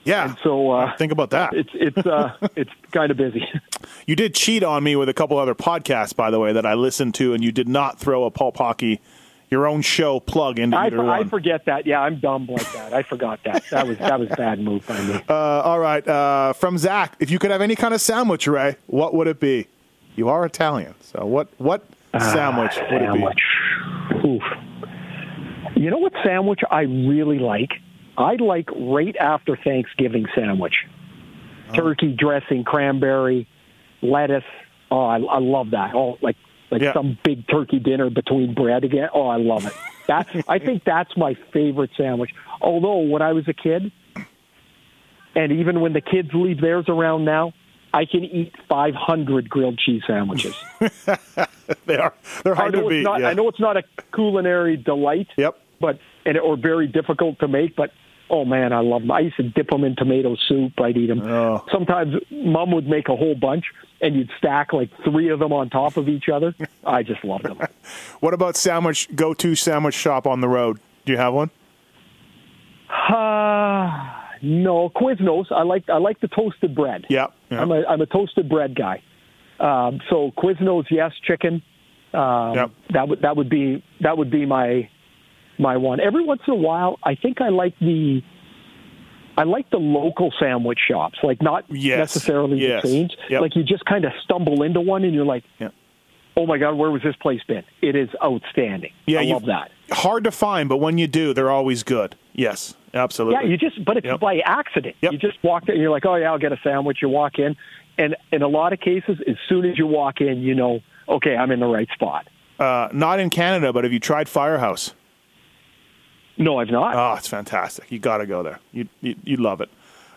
Yeah. So uh, Think about that. it's it's uh, it's kind of busy. You did cheat on me with a couple other podcasts, by the way, that I listened to, and you did not throw a Pulp Hockey, your own show plug into I, either I one. forget that. Yeah, I'm dumb like that. I forgot that. That was that was a bad move by me. Uh, all right. Uh, from Zach, if you could have any kind of sandwich, Ray, what would it be? You are Italian, so what what sandwich would it be? Oof. You know what sandwich I really like? I like right after Thanksgiving sandwich. Oh. Turkey dressing, cranberry, lettuce. Oh, I, I love that. Oh, like like Yeah. some big turkey dinner between bread again. Oh, I love it. That I think that's my favorite sandwich. Although when I was a kid, and even when the kids leave theirs around now, I can eat 500 grilled cheese sandwiches. They are they're I hard know to beat. not. yeah. I know it's not a culinary delight. Yep. But and or very difficult to make, but Oh man, I love them. I used to dip them in tomato soup. I'd eat them. Oh. Sometimes mom would make a whole bunch, and you'd stack like three of them on top of each other. I just loved them. What about sandwich? Go to sandwich shop on the road. Do you have one? Uh, no, Quiznos. I like I like the toasted bread. Yeah. yeah. I'm a I'm a toasted bread guy. Um, so Quiznos, yes, chicken. Um, Yep. That would that would be that would be my my one. Every once in a while, I think I like the I like the local sandwich shops, like not Yes. necessarily Yes. the chains. Yep. Like you just kind of stumble into one and you're like, Yeah. oh my god, where was this place been? It is outstanding. Yeah, I love that. Hard to find, but when you do, they're always good. Yes, absolutely. Yeah, you just, but it's Yep. by accident. Yep. You just walk in and you're like, oh, yeah, I'll get a sandwich. You walk in. And in a lot of cases, as soon as you walk in, you know, okay, I'm in the right spot. uh, not in Canada, but have you tried Firehouse? No, I've not. Oh, it's fantastic. You got to go there. You you you love it.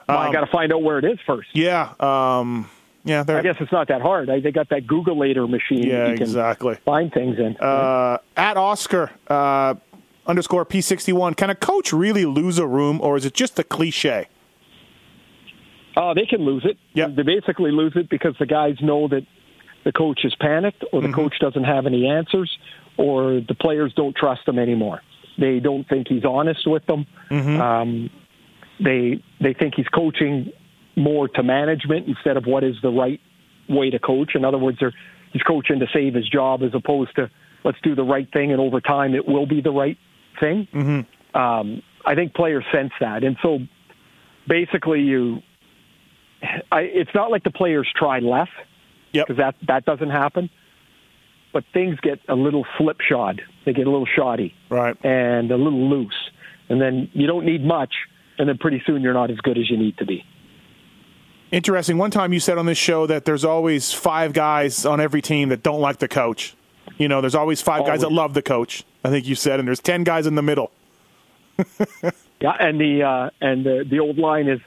well, I um, got to find out where it is first. Yeah. Um, yeah. They're, I guess it's not that hard. I, they got that Google later machine Yeah, you can exactly. find things in. Uh, at Oscar uh, underscore P sixty one. Can a coach really lose a room, or is it just a cliche? Oh, they can lose it. Yep. They basically lose it because the guys know that the coach is panicked or Mm-hmm. the coach doesn't have any answers or the players don't trust him anymore. They don't think he's honest with them. Mm-hmm. Um, they they think he's coaching more to management instead of what is the right way to coach. In other words, they're, he's coaching to save his job as opposed to let's do the right thing and over time it will be the right thing. Mm-hmm. Um, I think players sense that, and so basically you I, it's not like the players try less Yep. because that that doesn't happen. But things get a little slipshod. They get a little shoddy Right. and a little loose, and then you don't need much, and then pretty soon you're not as good as you need to be. Interesting. One time you said on this show that there's always five guys on every team that don't like the coach. You know, there's always five guys that love the coach. I think you said, and there's ten guys in the middle. Yeah, and the uh, and the the old line is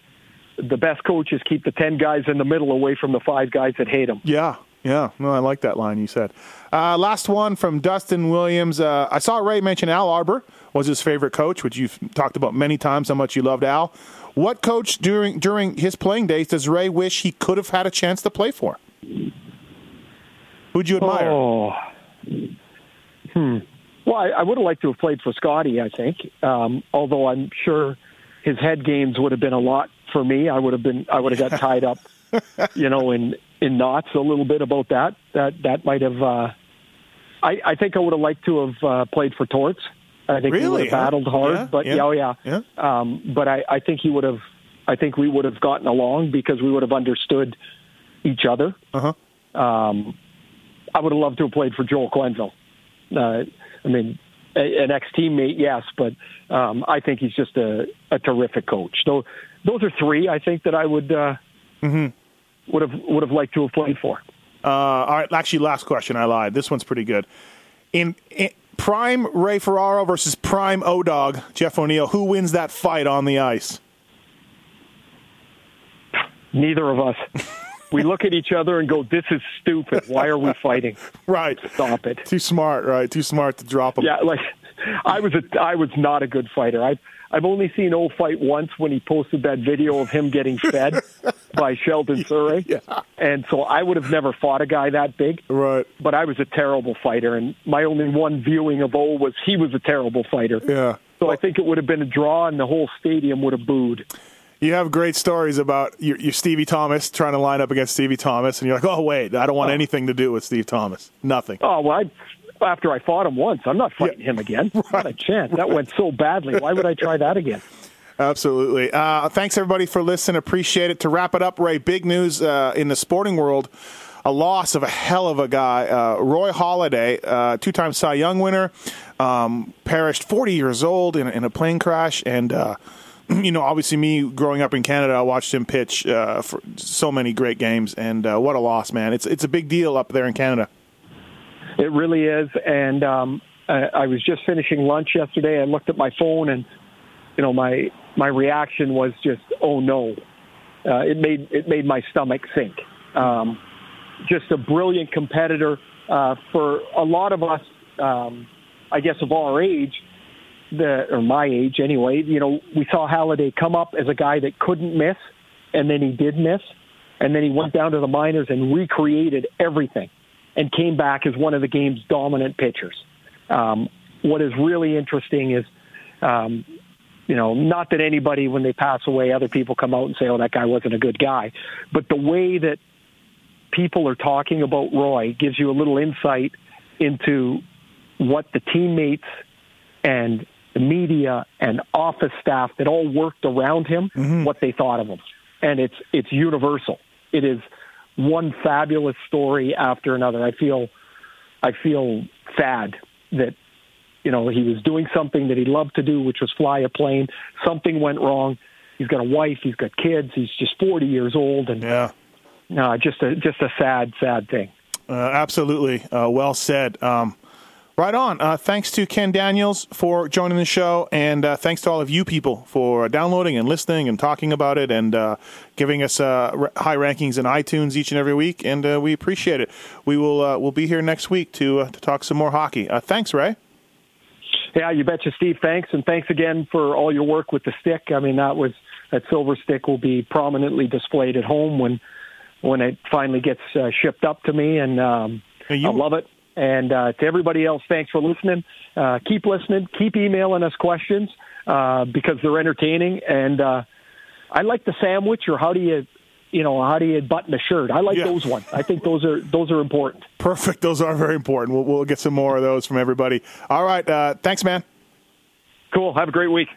the best coaches keep the ten guys in the middle away from the five guys that hate them. Yeah, yeah. No, I like that line you said. Uh, last one from Dustin Williams. Uh, I saw Ray mention Al Arbour was his favorite coach, which you've talked about many times how much you loved Al. What coach during during his playing days does Ray wish he could have had a chance to play for? Who'd you admire? Oh, hmm. Well, I, I would have liked to have played for Scotty. I think, um, although I'm sure his head games would have been a lot for me. I would have been. I would have got tied up, you know, in in knots a little bit about that. That that might have. Uh, I I think I would have liked to have uh, played for Torts. I think we Really, would have battled hard, Yeah, but yeah, yeah, oh yeah. yeah. Um, but I, I think he would have. I think we would have gotten along because we would have understood each other. Uh huh. Um, I would have loved to have played for Joel Quenneville. Uh, I mean, a, an ex-teammate, yes, but um, I think he's just a, a terrific coach. So those are three I think that I would uh, would have would have liked to have played for. Uh, all right, actually, last question. I lied. This one's pretty good. In, in prime Ray Ferraro versus prime O Dog Jeff O'Neill, who wins that fight on the ice? Neither of us. we look at each other and go, "This is stupid. Why are we fighting? Right. Stop it." Too smart, right? Too smart to drop him. Yeah, like I was a I was not a good fighter. I I've only seen O fight once when he posted that video of him getting fed by Sheldon Souray. Yeah. And so I would have never fought a guy that big. Right. But I was a terrible fighter and my only one viewing of O was he was a terrible fighter. Yeah. So I think it would have been a draw and the whole stadium would have booed. You have great stories about your, your Stevie Thomas trying to line up against Stevie Thomas, and you're like, oh, wait, I don't want oh. anything to do with Steve Thomas. Nothing. Oh well I after I fought him once, I'm not fighting him again. Not a chance. That went so badly. Why would I try that again? Absolutely. Uh, thanks, everybody, for listening. Appreciate it. To wrap it up, Ray, big news uh, in the sporting world a loss of a hell of a guy. Uh, Roy Halladay, uh, two time Cy Young winner, um, perished 40 years old in, in a plane crash. And, uh, you know, obviously, me growing up in Canada, I watched him pitch uh, for so many great games. And uh, what a loss, man. It's, it's a big deal up there in Canada. It really is. And um, I, I was just finishing lunch yesterday. I looked at my phone, and you know, my my reaction was just, "Oh no!" Uh, it made it made my stomach sink. Um, just a brilliant competitor uh, for a lot of us. Um, I guess of our age, the or my age anyway, you know, we saw Halladay come up as a guy that couldn't miss, and then he did miss, and then he went down to the minors and recreated everything, and came back as one of the game's dominant pitchers. Um, what is really interesting is, um, you know, not that anybody when they pass away, other people come out and say, "Oh, that guy wasn't a good guy," but the way that people are talking about Roy gives you a little insight into what the teammates and the media and office staff that all worked around him, what they thought of him. And it's it's universal. It is one fabulous story after another. I feel I feel sad that you know he was doing something that he loved to do, which was fly a plane. Something went wrong. He's got a wife. He's got kids. He's just 40 years old, and Yeah. uh, just a just a sad, sad thing. Uh, absolutely. Uh, well said. Um, right on. Uh, thanks to Ken Daniels for joining the show, and uh, thanks to all of you people for downloading and listening and talking about it and uh, giving us uh, r- high rankings in iTunes each and every week. And uh, we appreciate it. We will uh, we'll be here next week to uh, to talk some more hockey. Uh, thanks, Ray. Yeah, you betcha, Steve. Thanks, and thanks again for all your work with the stick. I mean, that was that silver stick will be prominently displayed at home when when it finally gets uh, shipped up to me, and um, you- I love it. And uh, to everybody else, thanks for listening. Uh, keep listening. Keep emailing us questions uh, because they're entertaining. And uh, I like the sandwich, or how do you, you know, how do you button a shirt? I like Yeah. those ones. I think those are those are important. Perfect. Those are very important. We'll, we'll get some more of those from everybody. All right. Uh, thanks, man. Cool. Have a great week.